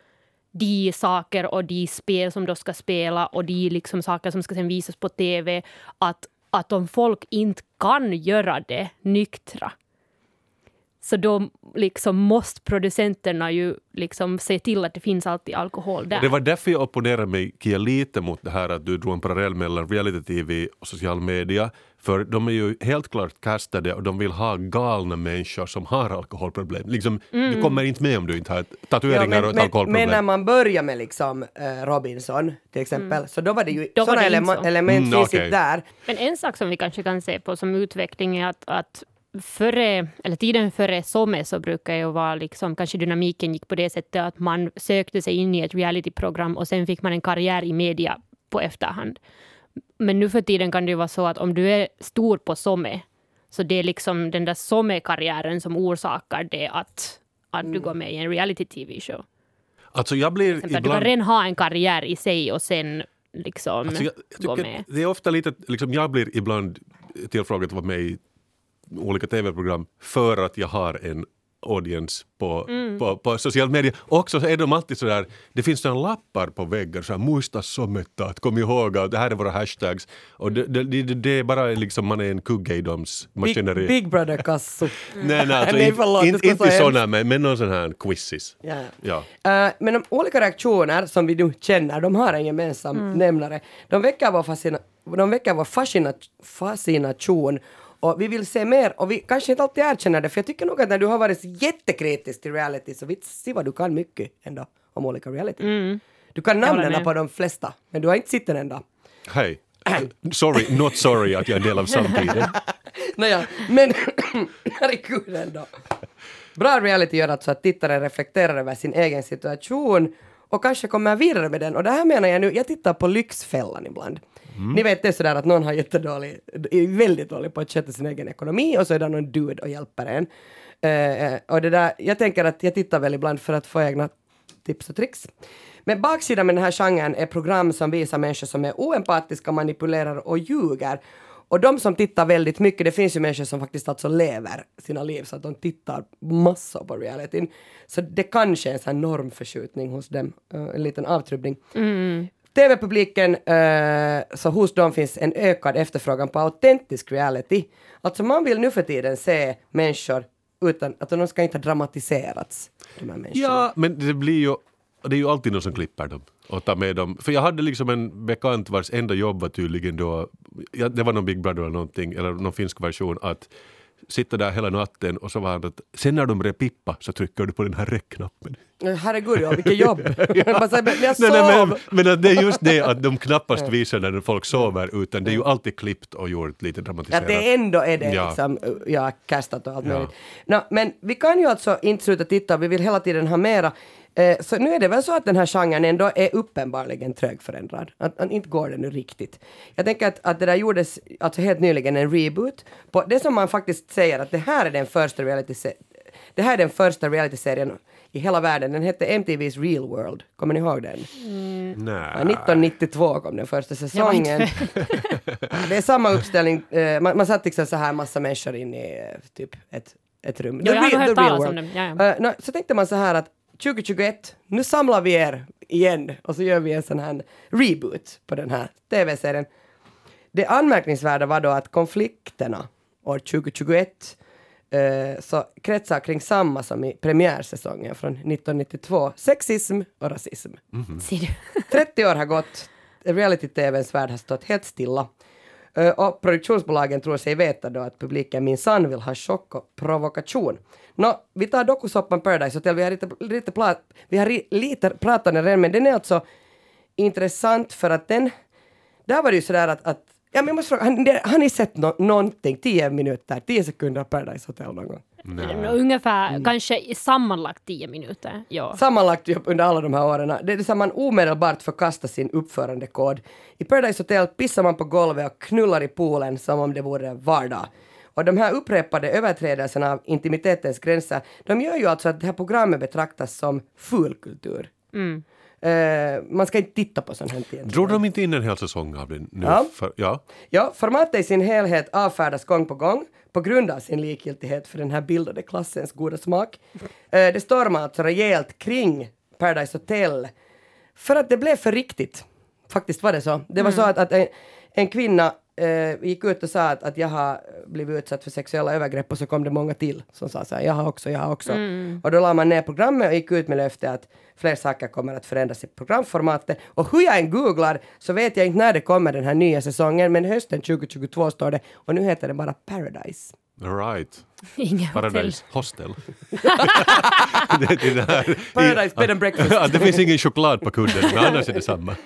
B: de saker och de spel som de ska spela och de liksom saker som ska sen visas på TV, att, att om folk inte kan göra det nyktra, så då liksom måste producenterna ju liksom se till att det finns alltid alkohol där.
A: Det var därför jag opponerade mig lite mot det här att du drog en parallell mellan reality-tv och social media. För de är ju helt klart kastade och de vill ha galna människor som har alkoholproblem. Liksom, mm. Du kommer inte med om du inte har tatueringar ja, men, och ett
C: men,
A: alkoholproblem.
C: Men när man börjar med liksom, uh, Robinson till exempel, mm. så då var det ju sådana ele element mm, okay. där.
B: Men en sak som vi kanske kan se på som utveckling är att, att före, eller tiden före SOME så brukar ju vara liksom, kanske dynamiken gick på det sättet att man sökte sig in i ett realityprogram och sen fick man en karriär i media på efterhand. Men nu för tiden kan det ju vara så att om du är stor på SOME, så det är liksom den där SOME-karriären som orsakar det att, att mm. du går med i en reality-tv-show.
A: Alltså jag blir
B: ibland... Du kan redan ha en karriär i sig och sen liksom
A: Alltså jag, jag
B: gå med.
A: det är ofta lite, liksom jag blir ibland tillfrågad att vara med i olika tv-program för att jag har en audience på,
B: Mm.
A: på, på sociala medier. Och så är de alltid sådär, det finns sådana lappar på väggen, så här, muista sometta, kom ihåg att det här är våra hashtags. Och det, det, det, det är bara liksom, man är en kugge i dems maskineri.
C: Big, Big Brother Kasso.
A: Nej, nej, alltså,
C: Nej,
A: in-
C: förlåt,
A: in,
C: ska
A: inte
C: så
A: sådana, men, men någon sån här quizzes.
C: Ja.
A: Ja.
C: Eh, men de olika reaktioner som vi nu känner, de har en gemensam nämnare. De väcker vår, fascina, de väcker vår fascina, fascination och vi vill se mer och vi kanske inte alltid erkänner det för jag tycker nog att när du har varit jättekritisk till reality så se vad du kan mycket ändå om olika reality. Du kan namnen på de flesta men du har inte sett en enda.
A: Hej. Sorry, not sorry att jag är en del av samtiden.
C: Nåja, men herregud ändå. Bra reality gör alltså att tittaren reflekterar över sin egen situation och kanske kommer vidare med den. Och det här menar jag nu, jag tittar på Lyxfällan ibland. Mm. Ni vet det är sådär att någon har jättedålig, är väldigt dålig på att sköta sin egen ekonomi och så är det någon dude och hjälper en. Uh, och det där, jag tänker att jag tittar väl ibland för att få egna tips och tricks. Men baksidan med den här genren är program som visar människor som är oempatiska, manipulerar och ljuger. Och de som tittar väldigt mycket, det finns ju människor som faktiskt alltså lever sina liv så att de tittar massor på realityn. Så det kanske är en sån här normförskjutning hos dem, eh, en liten avtrubbning. Mm. TV-publiken, eh, så hos dem finns en ökad efterfrågan på autentisk reality. Alltså man vill nu för tiden se människor utan att de ska inte ha dramatiserats. De här människorna.
A: Ja, men det blir ju det är ju alltid någon som klipper dem och tar med dem. För jag hade liksom en bekant vars enda jobb var tydligen då, ja, det var någon Big Brother eller någonting, eller någon finsk version, att sitta där hela natten och så var han att sen när de börjar pippa så trycker du på den här räckknappen.
C: Herregud, ja, vilket jobb! Bara men jag sov!
A: Nej, nej, men, men det är just det att de knappast visar när folk sover utan det är ju alltid klippt och gjort lite dramatiserat.
C: det ändå är det
A: Ja.
C: liksom, ja, castat och allt
A: Ja.
C: möjligt. Nå, men vi kan ju alltså inte sluta titta, vi vill hela tiden ha mera. Eh, så nu är det väl så att den här genren ändå är uppenbarligen trögförändrad. Att, att inte går det nu riktigt. Jag tänker att, att det där gjordes alltså helt nyligen en reboot på det som man faktiskt säger att det här är den första reality det här är den första realityserien i hela världen. Den hette MTV's Real World. Kommer ni ihåg den?
A: Nej.
C: Ja, 1992 kom den första säsongen. det är samma uppställning, eh, man, man satt liksom så här massa människor in i eh, typ ett, ett rum.
B: Jo, jag har hört talas om ja, ja.
C: Eh, så tänkte man så här att 2021, nu samlar vi er igen och så gör vi en sån här reboot på den här tv-serien. Det anmärkningsvärda var då att konflikterna år 2021 eh, så kretsar kring samma som i premiärsäsongen från 1992, sexism och rasism.
B: Ser du?
C: 30 år har gått, reality-tvns värld har stått helt stilla. Eh, Och produktionsbolagen tror sig veta då att publiken minsann vill ha chock och provokation. Nå, vi tar dokusåpan Paradise Hotel, vi har lite, lite, pla- vi har ri- lite pratat om den redan, men den är alltså intressant för att den, där var det ju sådär att, att ja, men jag måste fråga, har, ni- har ni sett no, någonting, 10 minuter, 10 sekunder av Paradise Hotel någon gång?
B: Ungefär,
C: Mm.
B: kanske sammanlagt tio minuter. Ja.
C: Sammanlagt under alla de här åren. Det är det som man omedelbart förkastar sin uppförandekod. I Paradise Hotel pissar man på golvet och knullar i poolen som om det vore vardag. Och de här upprepade överträdelserna av intimitetens gränser, de gör ju alltså att det här programmet betraktas som fulkultur.
B: Mm.
C: Eh, man ska inte titta på sånt här egentligen.
A: Drog de inte in en hel säsong av det nu?
C: Ja.
A: För, ja.
C: Ja, formatet i sin helhet avfärdas gång på gång på grund av sin likgiltighet för den här bildade klassens goda smak. Eh, det stormar alltså rejält kring Paradise Hotel för att det blev för riktigt. Faktiskt var det så. Det var så att, att en, en kvinna eh, gick ut och sa att, att jag har blivit utsatt för sexuella övergrepp och så kom det många till som sa så här, jag har också, jag har också. Och då la man ner programmet och gick ut med löfte att fler saker kommer att förändras i programformatet. Och hur jag än googlar så vet jag inte när det kommer den här nya säsongen, men hösten 2022 står det och nu heter det bara Paradise.
A: Right.
B: Inga.
A: Paradise Hostel. det, det,
C: Paradise Bed and Breakfast.
A: Det finns ingen choklad på kudden, men annars är det samma.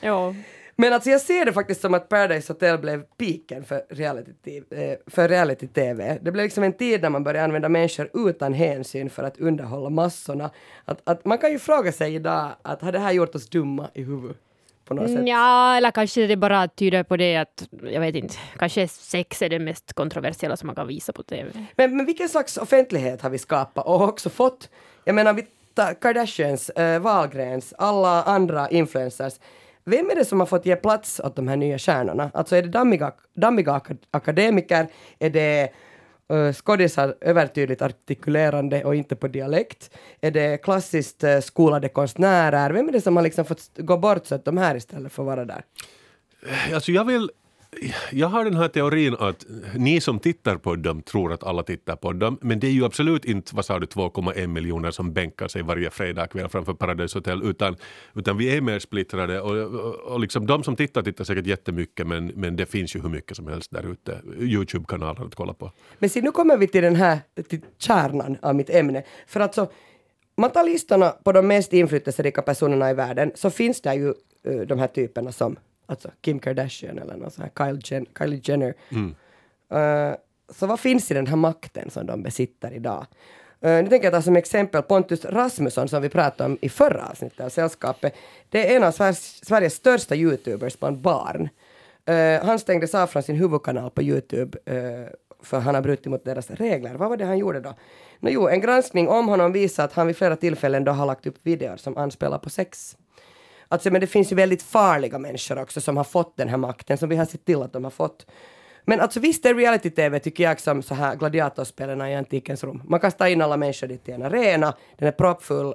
B: Ja.
C: Men alltså jag ser det faktiskt som att Paradise Hotel blev piken för reality, eh, för reality-tv. Det blev liksom en tid när man började använda människor utan hänsyn för att underhålla massorna. Att, att man kan ju fråga sig idag att har det här gjort oss dumma i huvudet? På något sätt.
B: Ja, eller kanske det bara tyder på det att, jag vet inte, kanske sex är det mest kontroversiella som man kan visa på TV.
C: Men, men vilken slags offentlighet har vi skapat och också fått? Jag menar, vi tar Kardashians, eh, Wahlgrens, alla andra influencers vem är det som har fått ge plats åt de här nya stjärnorna? Alltså är det dammiga, dammiga akademiker? Är det uh, skådisar övertydligt artikulerande och inte på dialekt? Är det klassiskt uh, skolade konstnärer? Vem är det som har liksom fått gå bort så att de här istället får vara där?
A: Eh, alltså jag vill... Jag har den här teorin att ni som tittar på dem tror att alla tittar på dem, men det är ju absolut inte, vad sa du, 2,1 miljoner som bänkar sig varje fredagkväll framför Paradise Hotel, utan, utan vi är mer splittrade och, och, och liksom de som tittar tittar säkert jättemycket, men, men det finns ju hur mycket som helst där ute, Youtube-kanaler att kolla på.
C: Men se, nu kommer vi till den här, till kärnan av mitt ämne. För alltså, man tar listorna på de mest inflytelserika personerna i världen, så finns det ju uh, de här typerna som alltså Kim Kardashian eller någon sån här Kyle Jen Kylie Jenner. Uh, så vad finns i den här makten som de besitter idag? Uh, nu tänker jag ta som exempel Pontus Rasmusson som vi pratade om i förra avsnittet av Sällskapet. Det är en av Sveriges, Sveriges största YouTubers bland barn. Uh, han stängdes av från sin huvudkanal på Youtube uh, för han har brutit mot deras regler. Vad var det han gjorde då? No, jo, en granskning om honom visar att han vid flera tillfällen då har lagt upp videor som anspelar på sex. Alltså, men det finns ju väldigt farliga människor också som har fått den här makten, som vi har sett till att de har fått. Men alltså visst är reality-tv, tycker jag, som så här gladiatorspelarna i antikens rom. Man kastar in alla människor dit till en arena, den är proppfull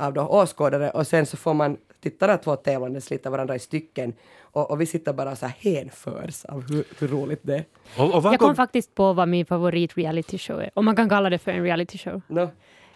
C: av då åskådare och sen så får man tittare två tävlande slita varandra i stycken och, och vi sitter bara så här hänförs av hur, hur roligt det är.
A: Och, och
B: Jag kom faktiskt på vad min favorit reality show är, om man kan kalla det för en reality show.
C: No.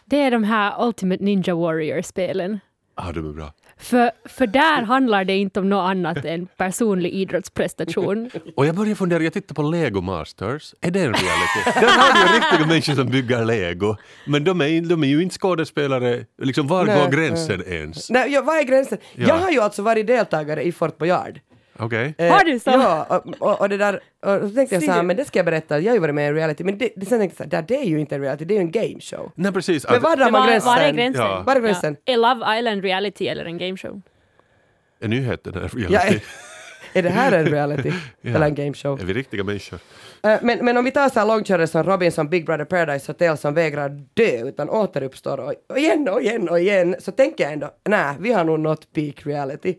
B: Det är de här Ultimate Ninja Warrior-spelen.
A: ah, de är bra.
B: För, för där handlar det inte om något annat än personlig idrottsprestation.
A: Och jag börjar fundera, jag tittar på Lego Masters. Är det en reality? Där har du ju riktiga människor som bygger Lego. Men de är, de är ju inte skådespelare. Liksom, var
C: Nej,
A: går gränsen ens?
C: Nej, ja, vad är gränsen?
A: Ja.
C: Jag har ju alltså varit deltagare i Fort Boyard.
A: Okej.
C: Eh,
B: Har du så?
C: Ja, och, och, det där, och så tänkte jag så här, men det ska jag berätta, jag har ju varit med i en reality, men det, det, sen tänkte jag så här, det är ju inte en reality, det är ju en game show.
A: Nej precis.
C: Men var drar man
B: var,
C: gränsen?
B: var är gränsen?
A: Ja.
C: Var är gränsen?
B: Är Love Island reality eller en gameshow?
A: är nyheten här
C: Ja,
A: reality?
C: är, är det här en reality?
A: Ja.
C: Eller en game show?
A: Är vi riktiga människor?
C: Eh, men, men om vi tar så här långkörare som Robinson, Big Brother Paradise Hotel som vägrar dö utan återuppstår och, och igen och igen och igen så tänker jag ändå, nej, vi har nog nått peak reality.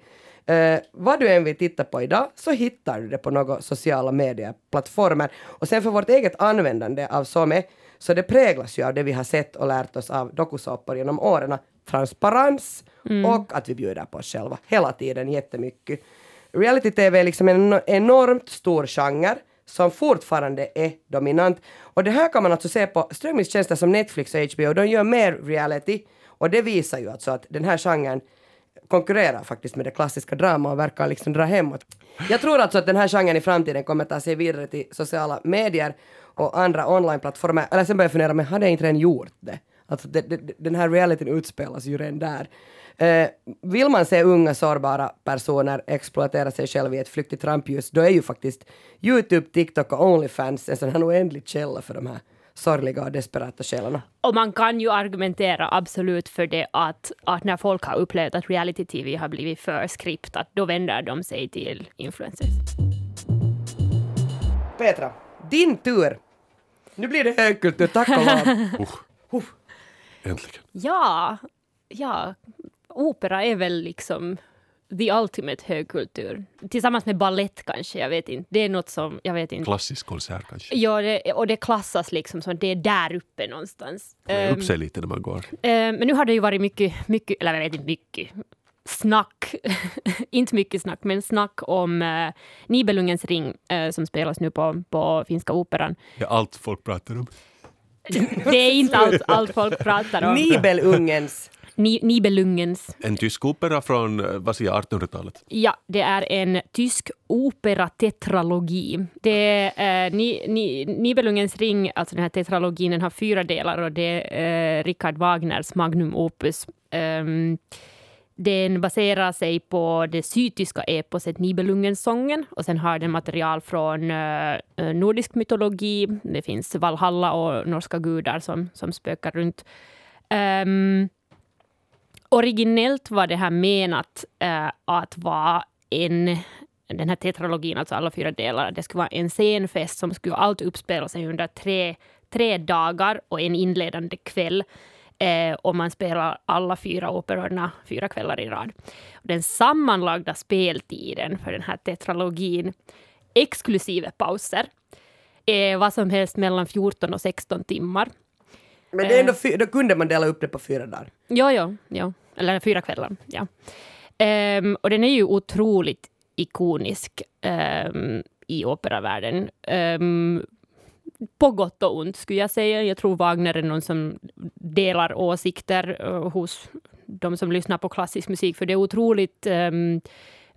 C: Eh, vad du än vill titta på idag så hittar du det på några sociala medieplattformar. Och sen för vårt eget användande av SOME så det präglas ju av det vi har sett och lärt oss av dokusåpor genom åren. Transparens och att vi bjuder på oss själva hela tiden jättemycket. Reality-tv är liksom en enormt stor genre som fortfarande är dominant. Och det här kan man alltså se på strömningstjänster som Netflix och HBO. De gör mer reality och det visar ju alltså att den här genren konkurrerar faktiskt med det klassiska drama och verkar liksom dra hemåt. Jag tror alltså att den här genren i framtiden kommer ta sig vidare till sociala medier och andra onlineplattformar. Eller sen börjar jag fundera, men hade jag inte redan gjort det? Alltså det, det, den här realityn utspelas ju redan där. Eh, vill man se unga sårbara personer exploatera sig själva i ett flyktigt rampljus, då är ju faktiskt Youtube, TikTok och Onlyfans en sån här oändlig källa för de här sorgliga och desperata själarna.
B: Och man kan ju argumentera absolut för det att, att när folk har upplevt att reality-tv har blivit för skriptat, då vänder de sig till influencers.
C: Petra, din tur! Nu blir det högkultur, tack och lov.
A: Uh. Äntligen.
B: Ja, ja, opera är väl liksom the ultimate högkultur. Tillsammans med ballett kanske, jag vet inte. Det är något som, jag vet inte.
A: Klassisk konsert kanske.
B: Ja, det, och det klassas liksom som det är där uppe någonstans. Ehm,
A: upp sig lite när man går.
B: Eh, men nu har det ju varit mycket, mycket eller jag vet inte mycket, snack, inte mycket snack, men snack om uh, Nibelungens ring eh, som spelas nu på, på Finska Operan.
A: Ja, allt folk pratar om.
B: Det är inte allt, allt folk pratar om.
C: Nibelungens.
B: Ni, Nibelungens.
A: En tysk opera från, eh, vad säger jag, 1800-talet.
B: Ja, det är en tysk operatetralogi. Det är, eh, ni, ni, Nibelungens ring, alltså den här tetralogin, den har fyra delar och det är eh, Richard Wagners magnum opus. Ehm, den baserar sig på det sydtyska eposet Nibelungensången och sen har den material från eh, eh, nordisk mytologi. Det finns Valhalla och norska gudar som, som spökar runt. Ehm, originellt var det här menat äh, att vara en den här tetralogin, alltså alla fyra delar, det skulle vara en scenfest som skulle allt uppspela sig under tre, tre dagar och en inledande kväll. eh, och man spelar alla fyra operorna fyra kvällar i rad. Den sammanlagda speltiden för den här tetralogin, exklusive pauser, är vad som helst mellan 14 och 16 timmar.
C: Men det är ändå, fy- då kunde man dela upp det på fyra dagar.
B: Ja, ja, ja. eller fyra kvällar. Ja. Ehm, och den är ju otroligt ikonisk ehm, i operavärlden. Ehm, på gott och ont, skulle jag säga. Jag tror Wagner är någon som delar åsikter eh, hos de som lyssnar på klassisk musik, för det är otroligt ehm,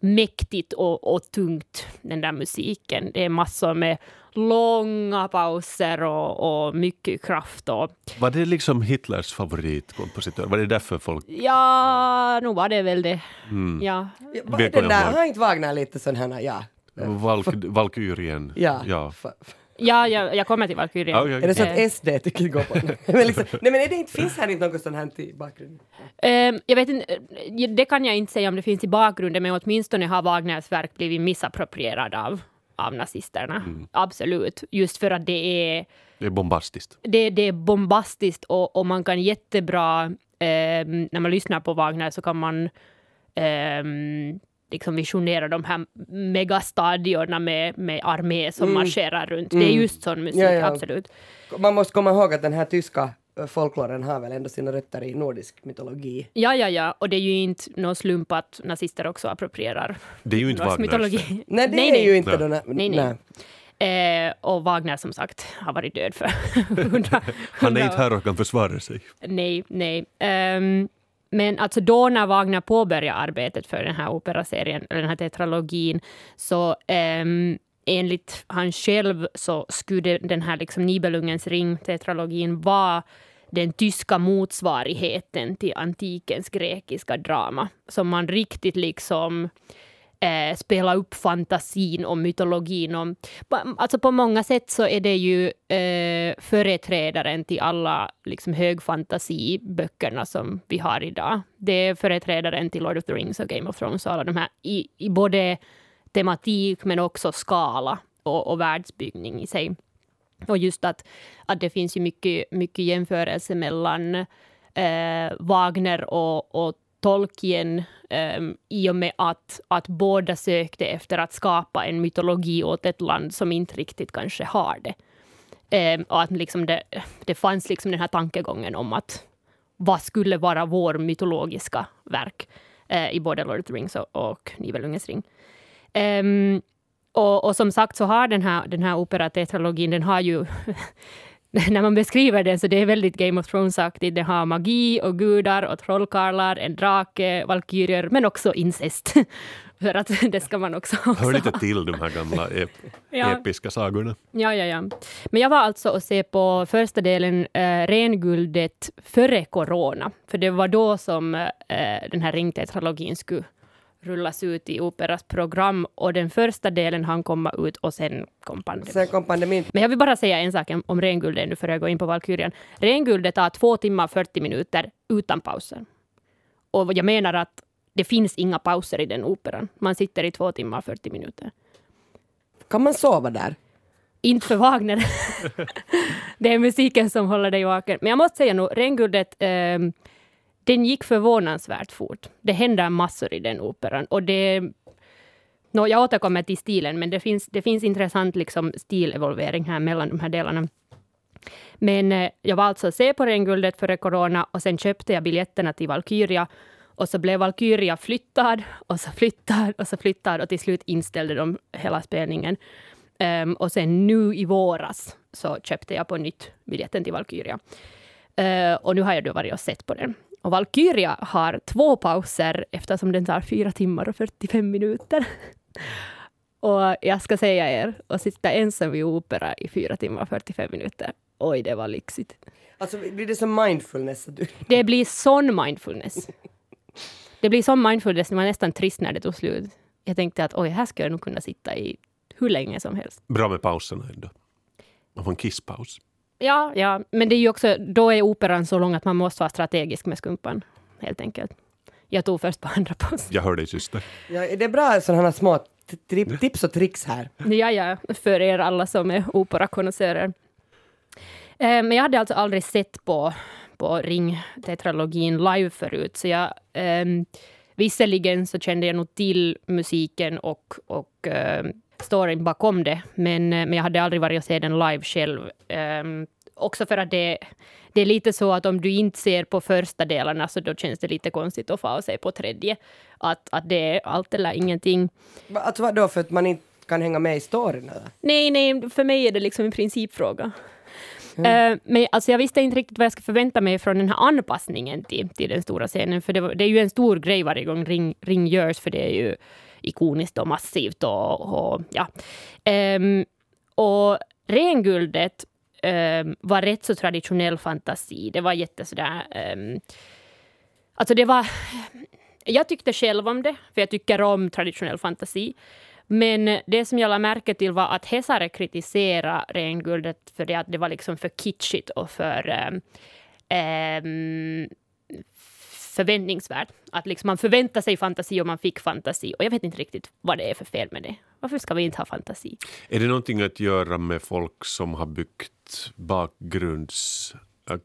B: mäktigt och, och tungt, den där musiken. Det är massor med långa pauser och, och mycket kraft. Och,
A: Var det liksom Hitlers favoritkompositör? Var det därför folk...
B: Ja, nog var det väl det.
A: Mm.
B: Ja.
C: Den
A: jag
C: där,
A: var.
C: har inte Wagner lite sån här, ja.
A: Valk, Valkyrien?
C: Ja.
A: ja.
C: F- f-
B: Ja, jag, jag kommer till Valkyrien.
A: Ja, okej.
C: Är det så att
B: Eh.
C: SD tycker gå på men liksom, Nej men är det inte, finns här inte något sånt här i bakgrunden?
B: Ehm, jag vet inte, eh, det kan jag inte säga om det finns i bakgrunden, men åtminstone har Wagners verk blivit missapproprierad av, av nazisterna.
A: Mm.
B: Absolut. Just för att det är,
A: Det är bombastiskt.
B: det, det är bombastiskt och, och man kan jättebra, ehm, när man lyssnar på Wagner så kan man ehm, liksom visionera de här megastadierna med, med armé som marscherar runt. Det är just sån musik,
C: Mm. Ja, ja.
B: absolut.
C: Man måste komma ihåg att den här tyska folkloren har väl ändå sina rötter i nordisk mytologi.
B: Ja, ja, ja. Och det är ju inte någon slump att nazister också approprierar
A: Det är ju inte Wagners
B: mytologi.
C: Nej, det
B: nej,
C: är
B: nej.
C: ju inte
A: Nej.
B: Nej, nej. Eh, och Wagner som sagt har varit död för hundra,
A: Han är inte här och kan försvara sig.
B: Nej, nej. Ehm, men alltså då när Wagner påbörjade arbetet för den här operaserien, eller den här tetralogin, så um, enligt han själv så skulle den här liksom Nibelungens ring-tetralogin vara den tyska motsvarigheten till antikens grekiska drama, som man riktigt liksom eh, spela upp fantasin och mytologin. Och, på- alltså på många sätt så är det ju eh, företrädaren till alla liksom, högfantasiböckerna som vi har idag. Det är företrädaren till Lord of the Rings och Game of Thrones och alla de här i, i både tematik men också skala och, och världsbyggning i sig. Och just att, att det finns ju mycket, mycket jämförelse mellan eh, Wagner och, och Tolkien um, i och med att, att båda sökte efter att skapa en mytologi åt ett land som inte riktigt kanske har det. Um, och att liksom det, det fanns liksom den här tankegången om att vad skulle vara vår mytologiska verk uh, i både Lord of the Rings och, och Nibelungens ring. Um, och, och som sagt så har den här, den här operatetralogin, den har ju när man beskriver den så det är väldigt Game of Thrones-aktigt. Det har magi och gudar och trollkarlar, en drake, valkyrier, men också incest. För att det ska man också
A: Hör
B: också
A: lite till de här gamla ep
B: Ja.
A: episka sagorna.
B: Ja, ja, ja. Men jag var alltså och se på första delen, eh, Renguldet, före corona. För det var då som eh, den här ringtetralogin skulle rullas ut i Operas program. Och den första delen hann komma ut och sen kom pandemin.
C: Sen kom pandemin.
B: Men jag vill bara säga en sak om Renguldet nu, för jag går in på Valkyrien. Renguldet tar två timmar och 40 minuter utan pauser. Och jag menar att det finns inga pauser i den operan. Man sitter i två timmar och 40 minuter.
C: Kan man sova där?
B: Inte för Wagner. det är musiken som håller dig vaken. Men jag måste säga nog, Renguldet, eh, den gick förvånansvärt fort. Det händer massor i den operan. Och det, no, jag återkommer till stilen, men det finns, det finns intressant liksom, stilevolvering här mellan de här delarna. Men eh, jag var alltså se på Renguldet före corona och sen köpte jag biljetterna till Valkyria. Och så blev Valkyria flyttad och så flyttad och så flyttad och till slut inställde de hela spelningen. Um, och sen nu i våras så köpte jag på nytt biljetten till Valkyria. Uh, och nu har jag då varit och sett på den. Och Valkyria har två pauser eftersom den tar fyra timmar och 45 minuter. och jag ska säga er, att sitta ensam vid opera i fyra timmar och 45 minuter. Oj, det var lyxigt.
C: Alltså blir det som mindfulness? Att du,
B: Det blir sån mindfulness. Det blir sån mindfulness, det var nästan trist när det tog slut. Jag tänkte att oj, här ska jag nog kunna sitta i hur länge som helst.
A: Bra med pauserna ändå. Man får en kisspaus.
B: Ja, ja, men det är ju också, då är operan så lång att man måste vara strategisk med skumpan, helt enkelt. Jag tog först på andra paus.
A: Jag hör dig syster.
C: ja, det är bra sådana små tips och tricks här.
B: Ja, ja, för er alla som är operakonnässörer. Eh, Men jag hade alltså aldrig sett på, på Ring-tetralogin live förut, så jag um, Visserligen så kände jag nog till musiken och, och uh, storyn bakom det, men, men jag hade aldrig varit och sett den live själv. Um, också för att det, det är lite så att om du inte ser på första delarna så då känns det lite konstigt att få se på tredje. Att, att det är allt eller ingenting.
C: Alltså vadå, för att man inte kan hänga med i storyn? Eller?
B: Nej, nej, för mig är det liksom en principfråga. Mm. Uh, men alltså jag visste inte riktigt vad jag skulle förvänta mig från den här anpassningen till, till den stora scenen. För det, var, det är ju en stor grej varje gång Ring, Ring görs, för det är ju ikoniskt och massivt. Och, och ja. Um, och Renguldet um, var rätt så traditionell fantasi. Det var jätte sådär... Um, ehm, alltså det var... Jag tyckte själv om det, för jag tycker om traditionell fantasi. Men det som jag lade märke till var att Hesare kritiserade Renguldet för det att det var liksom för kitschigt och för Um, förväntningsvärt. Att liksom man förväntar sig fantasi och man fick fantasi. Och jag vet inte riktigt vad det är för fel med det. Varför ska vi inte ha fantasi?
A: Är det någonting att göra med folk som har byggt bakgrunds...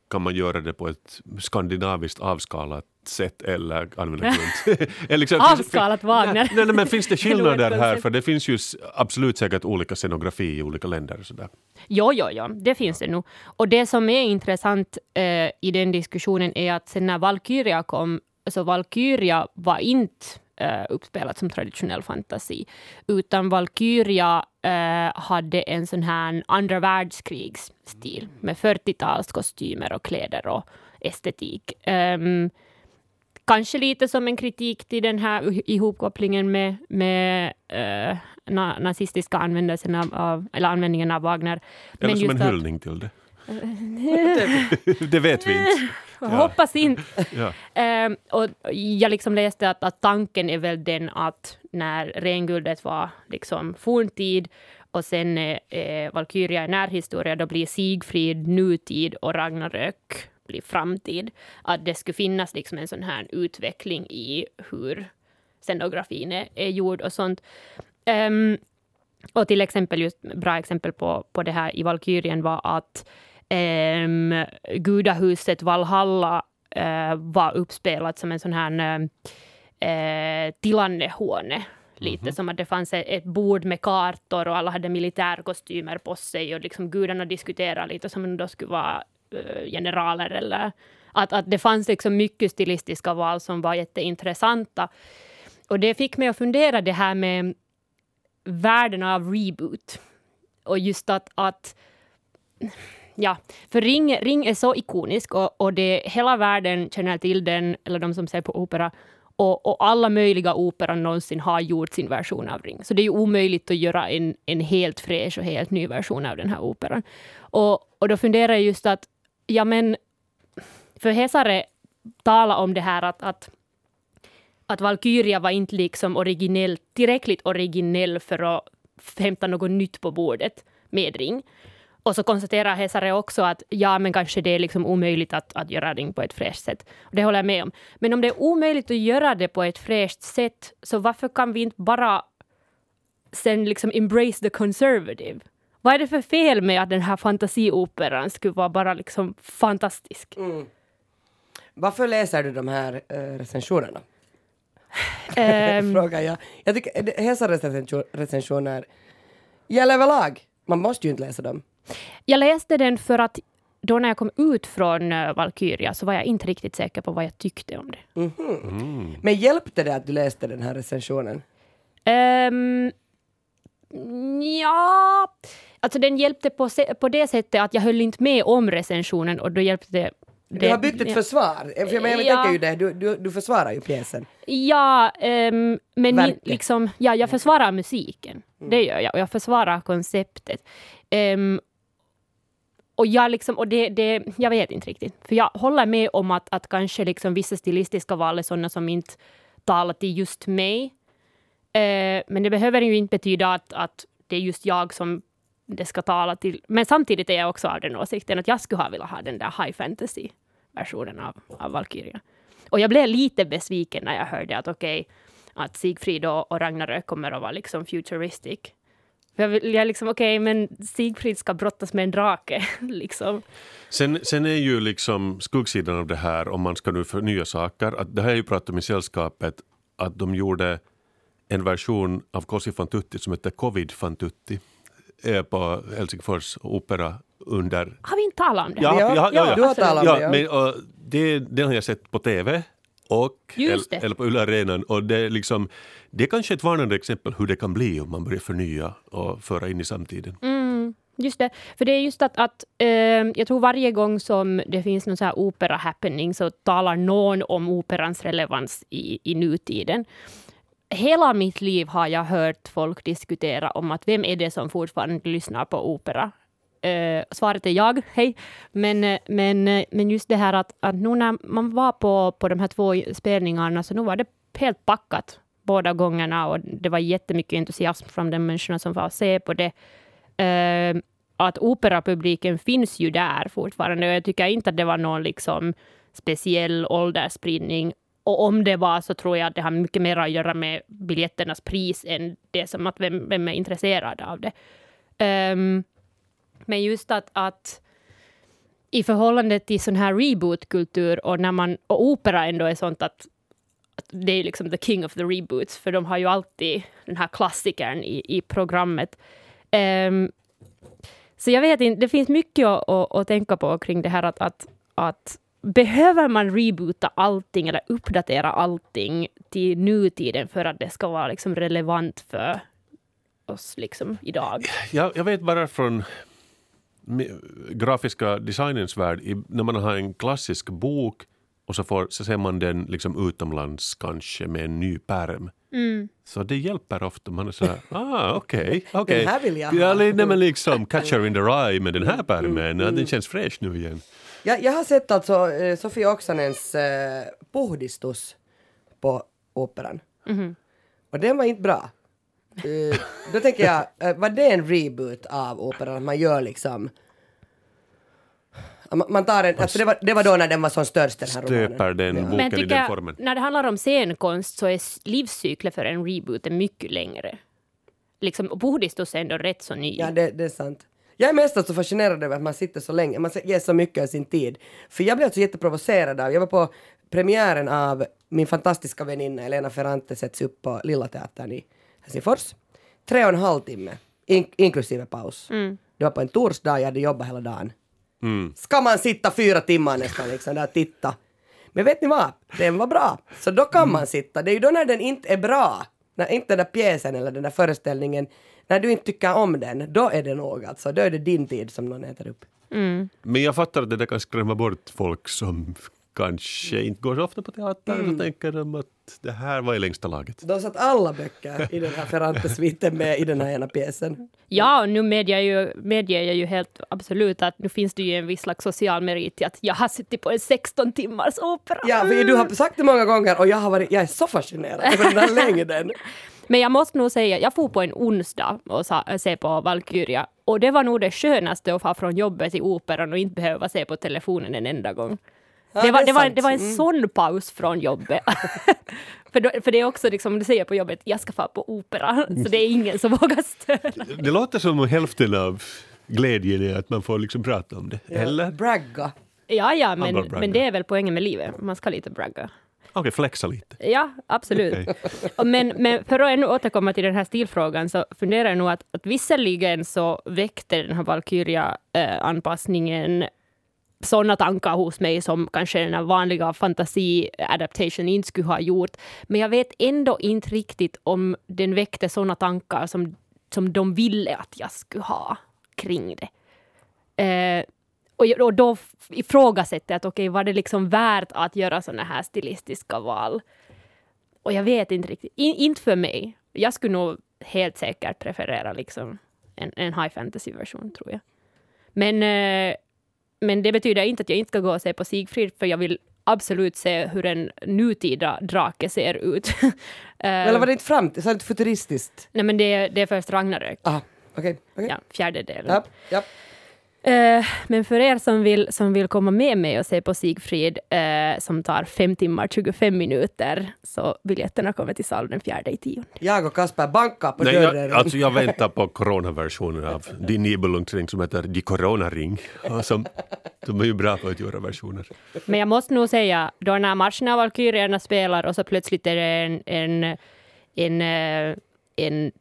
A: Kan man göra det på ett skandinaviskt avskalat sätt eller använda grunt.
B: liksom, Avskalat Wagner.
A: Nej, nej, men finns det skillnader här? För det finns ju absolut säkert olika scenografi i olika länder. Och sådär.
B: Jo, jo, jo, det finns det nog. Och det som är intressant eh, i den diskussionen är att sen när Valkyria kom, så Valkyria var inte eh, uppspelat som traditionell fantasi, utan Valkyria eh, hade en sån här andra världskrigsstil med 40-talskostymer och kläder och estetik. Um, kanske lite som en kritik till den här ihopkopplingen med, med na nazistiska användelsen av, av, eller användningen av Wagner.
A: Eller Men som en hyllning till det. det vet vi inte.
B: Ja. Hoppas inte. ja. um, och jag liksom läste att, att tanken är väl den att när renguldet var liksom forntid och sen eh, Valkyria är närhistoria, då blir Sigfrid nutid och Ragnarök bli framtid. Att det skulle finnas liksom en sån här utveckling i hur scenografin är, är gjord och sånt. Um, och till exempel, just bra exempel på, på det här i Valkyrien var att um, gudahuset Valhalla uh, var uppspelat som en sån här uh, Tilannehåne. Lite mm -hmm. som att det fanns ett bord med kartor och alla hade militärkostymer på sig och liksom gudarna diskuterade lite som om de skulle vara Eh, generaler eller att, att det fanns liksom mycket stilistiska val som var jätteintressanta. Och det fick mig att fundera det här med världen av reboot. Och just att, att ja, för Ring, Ring är så ikonisk och, och det, hela världen känner till den, eller de som ser på opera, och, och, alla möjliga operan någonsin har gjort sin version av Ring. Så det är ju omöjligt att göra en, en helt fräsch och helt ny version av den här operan. Och, och då funderar jag just att ja men, för Hesare talar om det här att, att, att Valkyria var inte liksom originell, tillräckligt originell för att hämta något nytt på bordet med Ring. Och så konstaterar Hesare också att ja, men kanske det är liksom omöjligt att, att göra Ring på ett fräscht sätt. Och det håller jag med om. Men om det är omöjligt att göra det på ett fräscht sätt, så varför kan vi inte bara sen liksom embrace the conservative? Vad är det för fel med att den här fantasioperan skulle vara bara liksom fantastisk? Mm.
C: Varför läser du de här uh, recensionerna? Um, Frågar jag. Jag tycker Hesares recensioner gäller överlag. Man måste ju inte läsa dem.
B: Jag läste den för att då när jag kom ut från uh, Valkyria så var jag inte riktigt säker på vad jag tyckte om det.
C: Mm -hmm. mm. Men hjälpte det att du läste den här recensionen?
B: Um, ja, alltså den hjälpte på, på det sättet att jag höll inte med om recensionen och då hjälpte det
C: du har byggt ett försvar. För jag, jag ja. ju det, du, du, du försvarar ju pjäsen.
B: Ja, um, men ni, liksom, ja, jag försvarar musiken. Mm. Det gör jag. Och jag försvarar konceptet. Um, och jag, liksom, och det, det, jag vet inte riktigt. För jag håller med om att, att kanske liksom vissa stilistiska val är sådana som inte talar till just mig. Uh, men det behöver ju inte betyda att, att det är just jag som det ska tala till. Men samtidigt är jag också av den åsikten att jag skulle ha velat ha den där high fantasy-versionen av, av Valkyria. Och jag blev lite besviken när jag hörde att okej, okay, att Sigfrid och, och Ragnarök kommer att vara liksom futuristic. För jag, vill, jag liksom, okej, men Sigfrid ska brottas med en drake. liksom.
A: Sen, sen är ju liksom skuggsidan av det här, om man ska nu förnya saker, att det här är ju pratat om i sällskapet, att de gjorde en version av Kossi van tutti som heter Covid Van tutti är på Helsingfors opera under...
B: Har vi inte talat om det?
A: Ja,
C: Ja,
A: ja, ja, ja.
C: du har talat om det, ja.
A: Men, och det, den har jag sett på TV och, eller, eller på Yle Arenan. Och det, är liksom, det är kanske ett varnande exempel hur det kan bli om man börjar förnya och föra in i samtiden.
B: Mm, just det. För det är just att, att eh, jag tror varje gång som det finns någon så här opera-happening så talar någon om operans relevans i, i nutiden. Hela mitt liv har jag hört folk diskutera om att vem är det som fortfarande lyssnar på opera? Eh, svaret är jag, hej. Men, eh, men, eh, men just det här att, att nu när man var på, på de här två spelningarna så nu var det helt packat båda gångerna och det var jättemycket entusiasm från de människorna som var och se på det. Eh, att operapubliken finns ju där fortfarande och jag tycker inte att det var någon liksom speciell åldersspridning. Och om det var så tror jag att det har mycket mer att göra med biljetternas pris än det som att vem, vem är intresserad av det. Um, men just att, att i förhållande till sån här rebootkultur och när man och opera ändå är sånt att, att det är liksom the king of the reboots för de har ju alltid den här klassikern i, i programmet. Um, så jag vet inte, det finns mycket att, att, att tänka på kring det här att, att, att behöver man reboota allting eller uppdatera allting till nutiden för att det ska vara liksom relevant för oss liksom idag?
A: Jag, jag vet bara från grafiska designens värld, när man har en klassisk bok och så, får, så ser man den liksom utomlands kanske med en ny pärm. Så det hjälper ofta. Man är så här, ah okej, okej.
C: Den här vill jag
A: Ja,
C: ha.
A: nej, men liksom Catcher in the Rye med den här pärmen, ja, den känns fräsch nu igen.
C: Jag, jag har sett alltså eh, Sofie Oksanens eh, Puhdistus på Operan. Och den var inte bra. Eh, då tänker jag, eh, var det en reboot av Operan? Att man gör liksom... Man, man tar en, alltså det, var, det var då när den var som störst den här romanen.
A: Stöper den
C: Ja.
A: boken
B: Men
A: i
B: tycker
A: den
B: jag,
A: formen.
B: när det handlar om scenkonst så är s- livscykeln för en reboot är mycket längre. Liksom, och Puhdistus är ändå rätt så ny.
C: Ja, det, det är sant. Jag är mest alltså fascinerad över att man sitter så länge, man ger så mycket av sin tid. För jag blev alltså jätteprovocerad av, jag var på premiären av min fantastiska väninna Elena Ferrante sätts upp på Lilla Teatern i Helsingfors. Tre och en halv timme, in, inklusive paus. Det var på en torsdag, jag hade jobbat hela dagen. Ska man sitta fyra timmar nästan liksom där och titta? Men vet ni vad? Den var bra. Så då kan man sitta. Det är ju då när den inte är bra, när inte den där pjäsen eller den där föreställningen, när du inte tycker om den, då är det nog alltså. Då är det din tid som någon äter upp.
A: Men jag fattar att det där kan skrämma bort folk som kanske inte går så ofta på teater
C: Mm.
A: och tänker de att det här var i längsta laget.
C: Då satt alla böcker i den här Ferrante-sviten med i den här ena pjäsen.
B: Ja, och nu medger, ju, medger jag ju helt absolut att nu finns det ju en viss slags social merit i att jag har suttit på en 16 timmars opera.
C: Ja, för du har sagt det många gånger och jag har varit, jag är så fascinerad över den här längden.
B: Men jag måste nog säga, jag får på en onsdag och sa, se på Valkyria och det var nog det skönaste att få från jobbet till operan och inte behöva se på telefonen en enda gång.
C: Ja,
B: det, var,
C: det
B: det, var, det var en
C: Mm.
B: sån paus från jobbet. för, då, för det är också liksom, du säger på jobbet, jag ska få på opera, så det är ingen som vågar störa.
A: Det låter som om hälften av glädjen är att man får liksom prata om det. Eller?
C: Bragga.
B: Ja, ja, men, men det är väl poängen med livet, man ska lite bragga.
A: Okej, flexa lite.
B: Ja, absolut. Och Men, men för att ännu återkomma till den här stilfrågan så funderar jag nog att, att visserligen så väckte den här Valkyria-anpassningen sådana tankar hos mig som kanske den här vanliga fantasi-adaptation inte skulle ha gjort. Men jag vet ändå inte riktigt om den väckte sådana tankar som, som de ville att jag skulle ha kring det. Eh, och, och då ifrågasätter jag att okej, var det liksom värt att göra sådana här stilistiska val? Och jag vet inte riktigt. In, inte för mig. Jag skulle nog helt säkert preferera liksom en, en high fantasy-version, tror jag. Men, eh, men det betyder inte att jag inte ska gå och se på Sigfrid, för jag vill absolut se hur en nutida drake ser ut. Eh,
C: Eller var det inte framtid, så det inte futuristiskt?
B: Nej, men det, är- det är först Ragnarök.
C: Aha, okej. okej.
B: Ja, fjärde delen.
C: Ja, ja.
B: Eh, men för er som vill, som vill komma med mig och se på Sigfrid, eh, som tar 5 timmar 25 minuter, så biljetterna kommer till salen den fjärde i tionde.
C: Jag och Kasper bankar på
A: Nej,
C: dörren.
A: jag, alltså jag väntar på coronaversionen av Die Nibelungsring som heter Die Corona-ring. Som, de är ju bra på att göra versioner.
B: Men jag måste nog säga, då när matchen av Valkyrierna spelar och så plötsligt är det en, en, en, eh, en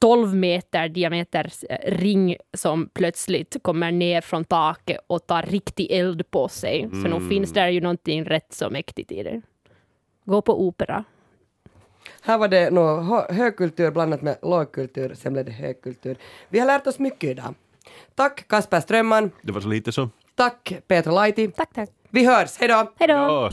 B: 12 meter diameter eh, ring som plötsligt kommer ner från taket och tar riktig eld på sig. Så nog finns det ju någonting rätt så mäktigt i det. Gå på opera.
C: Här var det nog hö- högkultur blandat med lågkultur, sen blev det högkultur. Vi har lärt oss mycket idag. Tack Kasper Strömman.
A: Det var så lite så.
C: Tack Petra Laiti.
B: Tack, tack.
C: Vi hörs, hej då!
B: Hej då!
A: Ja.